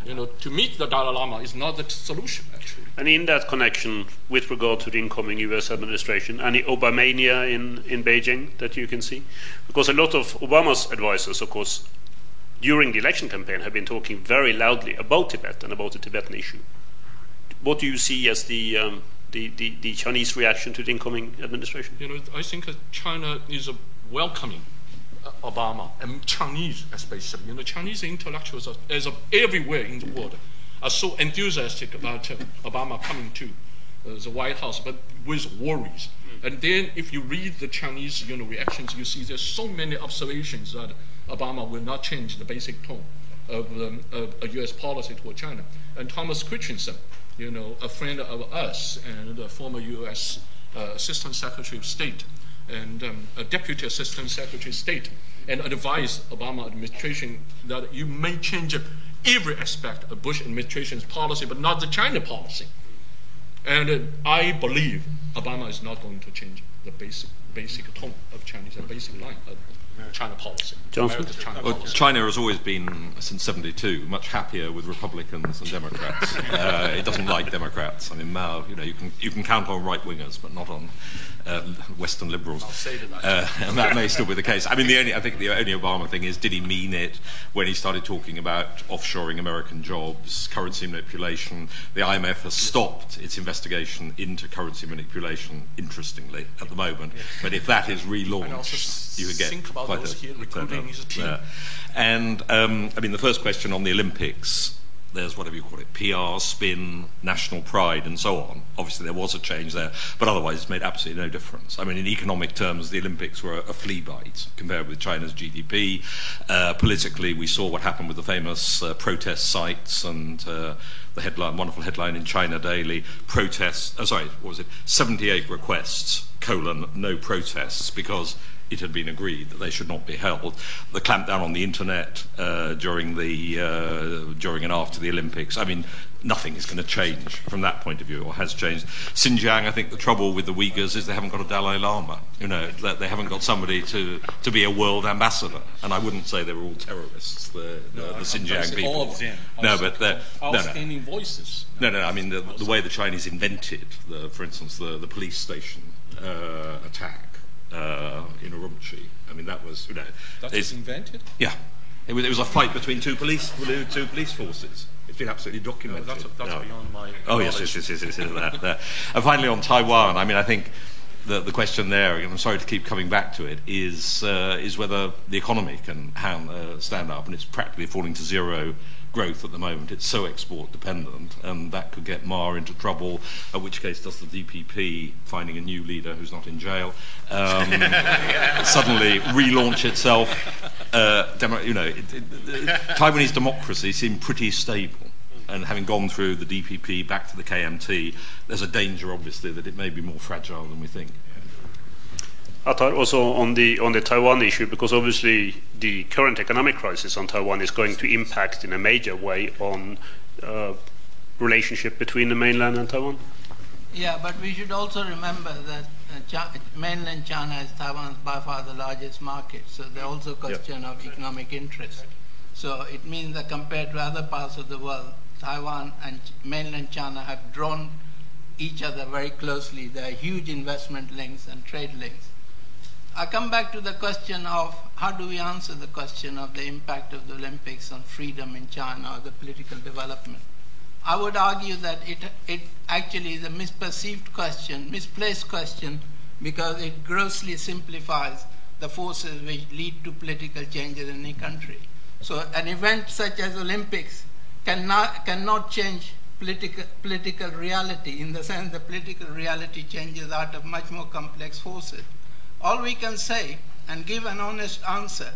You know, to meet the Dalai Lama is not the solution, actually. And in that connection, with regard to the incoming US administration, any Obamania in, in Beijing that you can see? Because a lot of Obama's advisors, of course, during the election campaign have been talking very loudly about Tibet and about the Tibetan issue. What do you see as the, um, the, the, the Chinese reaction to the incoming administration? You know, I think China is welcoming uh, Obama and Chinese especially. You know, Chinese intellectuals are, as of everywhere in the world are so enthusiastic about uh, Obama coming to uh, the White House, but with worries. And then, if you read the Chinese, you know, reactions, you see there's so many observations that Obama will not change the basic tone of, um, of a U.S. policy toward China. And Thomas Christensen, you know, a friend of us and a former U.S. Uh, Assistant Secretary of State and um, a Deputy Assistant Secretary of State, and advised Obama administration that you may change every aspect of Bush administration's policy, but not the China policy. And uh, I believe Obama is not going to change the basic basic tone of Chinese, the basic line of China policy. Jonathan? China Well, policy. China has always been, since 72, much happier with Republicans and Democrats. uh, it doesn't like Democrats. I mean, Mao, you know, you can, you can count on right wingers, but not on uh, Western liberals. Uh, and that may still be the case. I mean, the only, I think the only Obama thing is, did he mean it when he started talking about offshoring American jobs, currency manipulation? The IMF has stopped its investigation into currency manipulation, interestingly, at the moment. But if that is relaunched, you could get think about quite a here recruiting his team. yeah. And um, I mean, the first question on the Olympics. There's whatever you call it, PR, spin, national pride, and so on. Obviously, there was a change there, but otherwise, it's made absolutely no difference. I mean, in economic terms, the Olympics were a flea bite compared with China's GDP. Uh, politically, we saw what happened with the famous uh, protest sites and uh, the headline, wonderful headline in China Daily: protests. Oh, sorry, what was it? 78 requests, colon, no protests, because it had been agreed that they should not be held. The clampdown on the internet uh, during the uh, during and after the Olympics. I mean, nothing is going to change from that point of view, or has changed. Xinjiang. I think the trouble with the Uyghurs is they haven't got a Dalai Lama. You know, they haven't got somebody to, to be a world ambassador. And I wouldn't say they were all terrorists. The, the, the Xinjiang people. All of them. No, but they're no, no. outstanding voices. No, no, I mean the, the way the Chinese invented, the, for instance, the, the police station uh, attack uh, in Urumqi. I mean, that was, you know. That was invented. Yeah. It was, it was a fight between two police, two police forces. It's been absolutely documented. that's that's No. beyond my. Oh yes, yes, yes, yes, yes, yes that, that. And finally, on Taiwan, I mean, I think the, the question there, and I'm sorry to keep coming back to it, is uh, is whether the economy can hand, uh, stand up, and it's practically falling to zero growth at the moment. It's so export dependent, and that could get Ma into trouble. In which case, does the DPP, finding a new leader who's not in jail, um, suddenly relaunch itself? Uh, demo, you know, it, it, it, Taiwanese democracy seemed pretty stable and having gone through the DPP back to the KMT, there's a danger, obviously, that it may be more fragile than we think. Athar, also on the on the Taiwan issue, because obviously the current economic crisis on Taiwan is going to impact in a major way on uh, relationship between the mainland and Taiwan. Yeah, but we should also remember that uh, Chi- mainland China is Taiwan's by far the largest market, so there's also a question of economic interest. So it means that compared to other parts of the world, Taiwan and mainland China have drawn each other very closely. There are huge investment links and trade links. I come back to the question of how do we answer the question of the impact of the Olympics on freedom in China or the political development. I would argue that it, it actually is a misperceived question, misplaced question, because it grossly simplifies the forces which lead to political changes in a country. So an event such as Olympics cannot, cannot change political, political reality in the sense that political reality changes out of much more complex forces. All we can say and give an honest answer.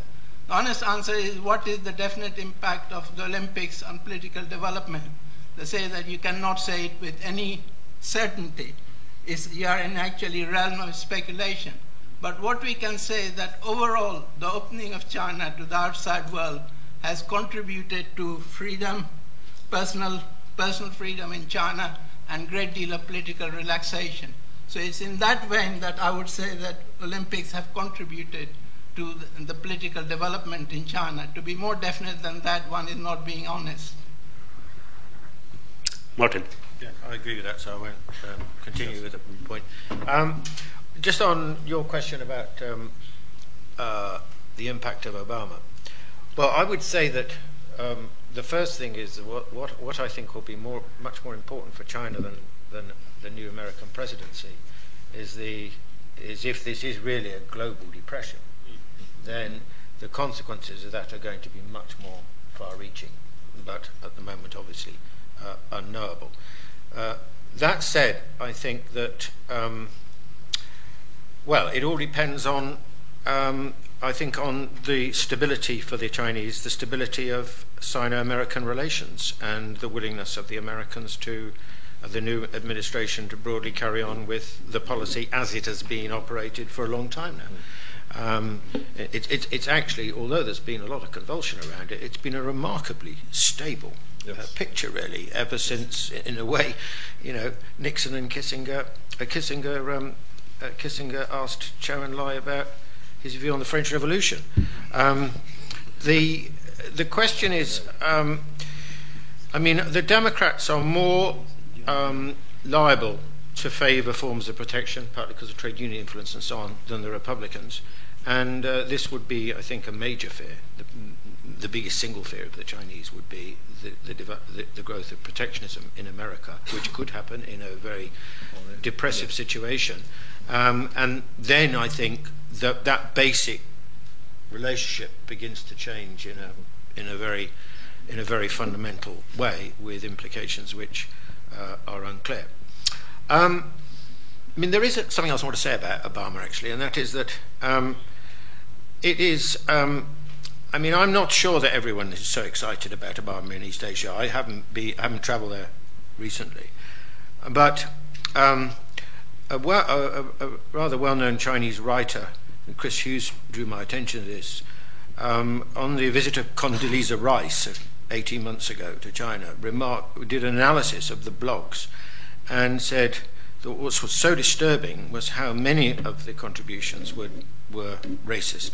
The honest answer is what is the definite impact of the Olympics on political development. They say that you cannot say it with any certainty. It's, you are in actually realm of speculation. But what we can say is that overall, the opening of China to the outside world has contributed to freedom, personal, personal freedom in China, and great deal of political relaxation. So it's in that vein that I would say that Olympics have contributed to the, the political development in China. To be more definite than that, one is not being honest. Martin. Yeah, I agree with that, so I won't um, continue with the point. Um, just on your question about um, uh, the impact of Obama. Well, I would say that um, the first thing is what, what, what I think will be more, much more important for China than, than the new American presidency is, the, is if this is really a global depression, then the consequences of that are going to be much more far reaching, but at the moment, obviously, uh, unknowable. Uh, that said, I think that, um, well, it all depends on, um, I think, on the stability for the Chinese, the stability of Sino American relations, and the willingness of the Americans to, the new administration, to broadly carry on with the policy as it has been operated for a long time now. Um, it, it, it's actually, although there's been a lot of convulsion around it, it's been a remarkably stable yes. uh, picture, really, ever since, in a way, you know, Nixon and Kissinger, uh, Kissinger, um, uh, Kissinger asked Zhou Enlai about his view on the French Revolution. Um, the the question is, um, I mean, the Democrats are more um, liable to favour forms of protection, partly because of trade union influence and so on, than the Republicans. And uh, this would be, I think, a major fear. The, the biggest single fear of the Chinese would be the, the, the, the, growth of protectionism in America, which could happen in a very depressive situation. Um, and then I think that that basic relationship begins to change in a, in a, very, in a very fundamental way with implications which uh, are unclear. Um, I mean, there is something else I want to say about Obama, actually, and that is that um, it is. Um, I mean, I'm not sure that everyone is so excited about Obama in East Asia. I haven't be haven't travelled there recently, but um, a, a, a, rather well-known Chinese writer, Chris Hughes, drew my attention to this um, on the visit of Condoleezza Rice 18 months ago to China. Remarked, did an analysis of the blogs, and said that what was so disturbing was how many of the contributions were were racist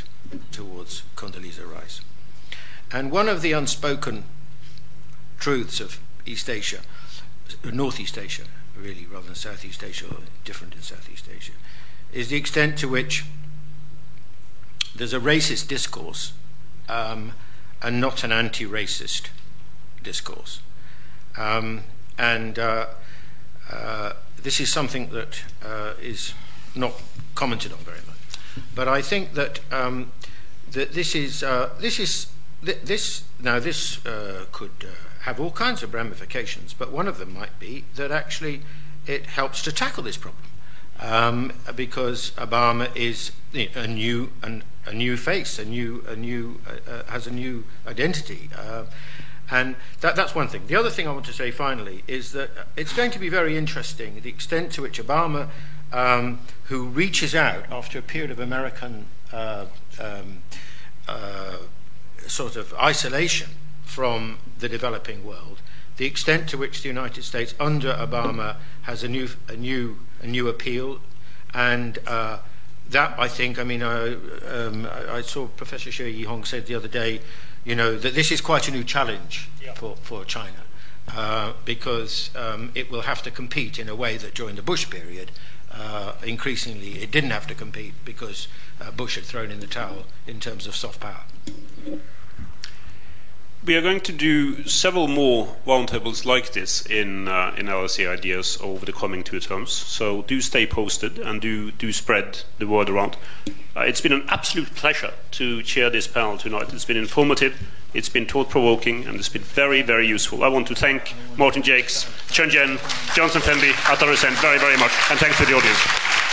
towards Condoleezza Rice. And one of the unspoken truths of East Asia, Northeast Asia, really, rather than Southeast Asia, or different in Southeast Asia, is the extent to which there's a racist discourse um, and not an anti racist discourse. Um, and uh, uh, this is something that uh, is not commented on very much. But I think that um, that this is uh, this is th- this now this uh, could have all kinds of ramifications, but one of them might be that actually it helps to tackle this problem um, because Obama is a new and a new face, a new a new uh, uh, has a new identity. Uh, and that, that's one thing. The other thing I want to say finally is that it's going to be very interesting the extent to which Obama um, who reaches out after a period of American uh, um, uh, sort of isolation from the developing world, the extent to which the United States under Obama has a new, a new, a new appeal, and uh, that I think, I mean, uh, um, I saw Professor Xue Yihong said the other day, you know, that this is quite a new challenge yeah. for, for China. Uh, because um, it will have to compete in a way that during the Bush period uh, increasingly it didn't have to compete because uh, Bush had thrown in the towel in terms of soft power. We are going to do several more roundtables like this in uh, in LSE Ideas over the coming two terms. So do stay posted and do do spread the word around. Uh, it's been an absolute pleasure to chair this panel tonight. It's been informative, it's been thought provoking, and it's been very very useful. I want to thank Martin Jacques, Chen Jian, Jonathan Fenby, Athar Hussain very very much, and thanks to the audience.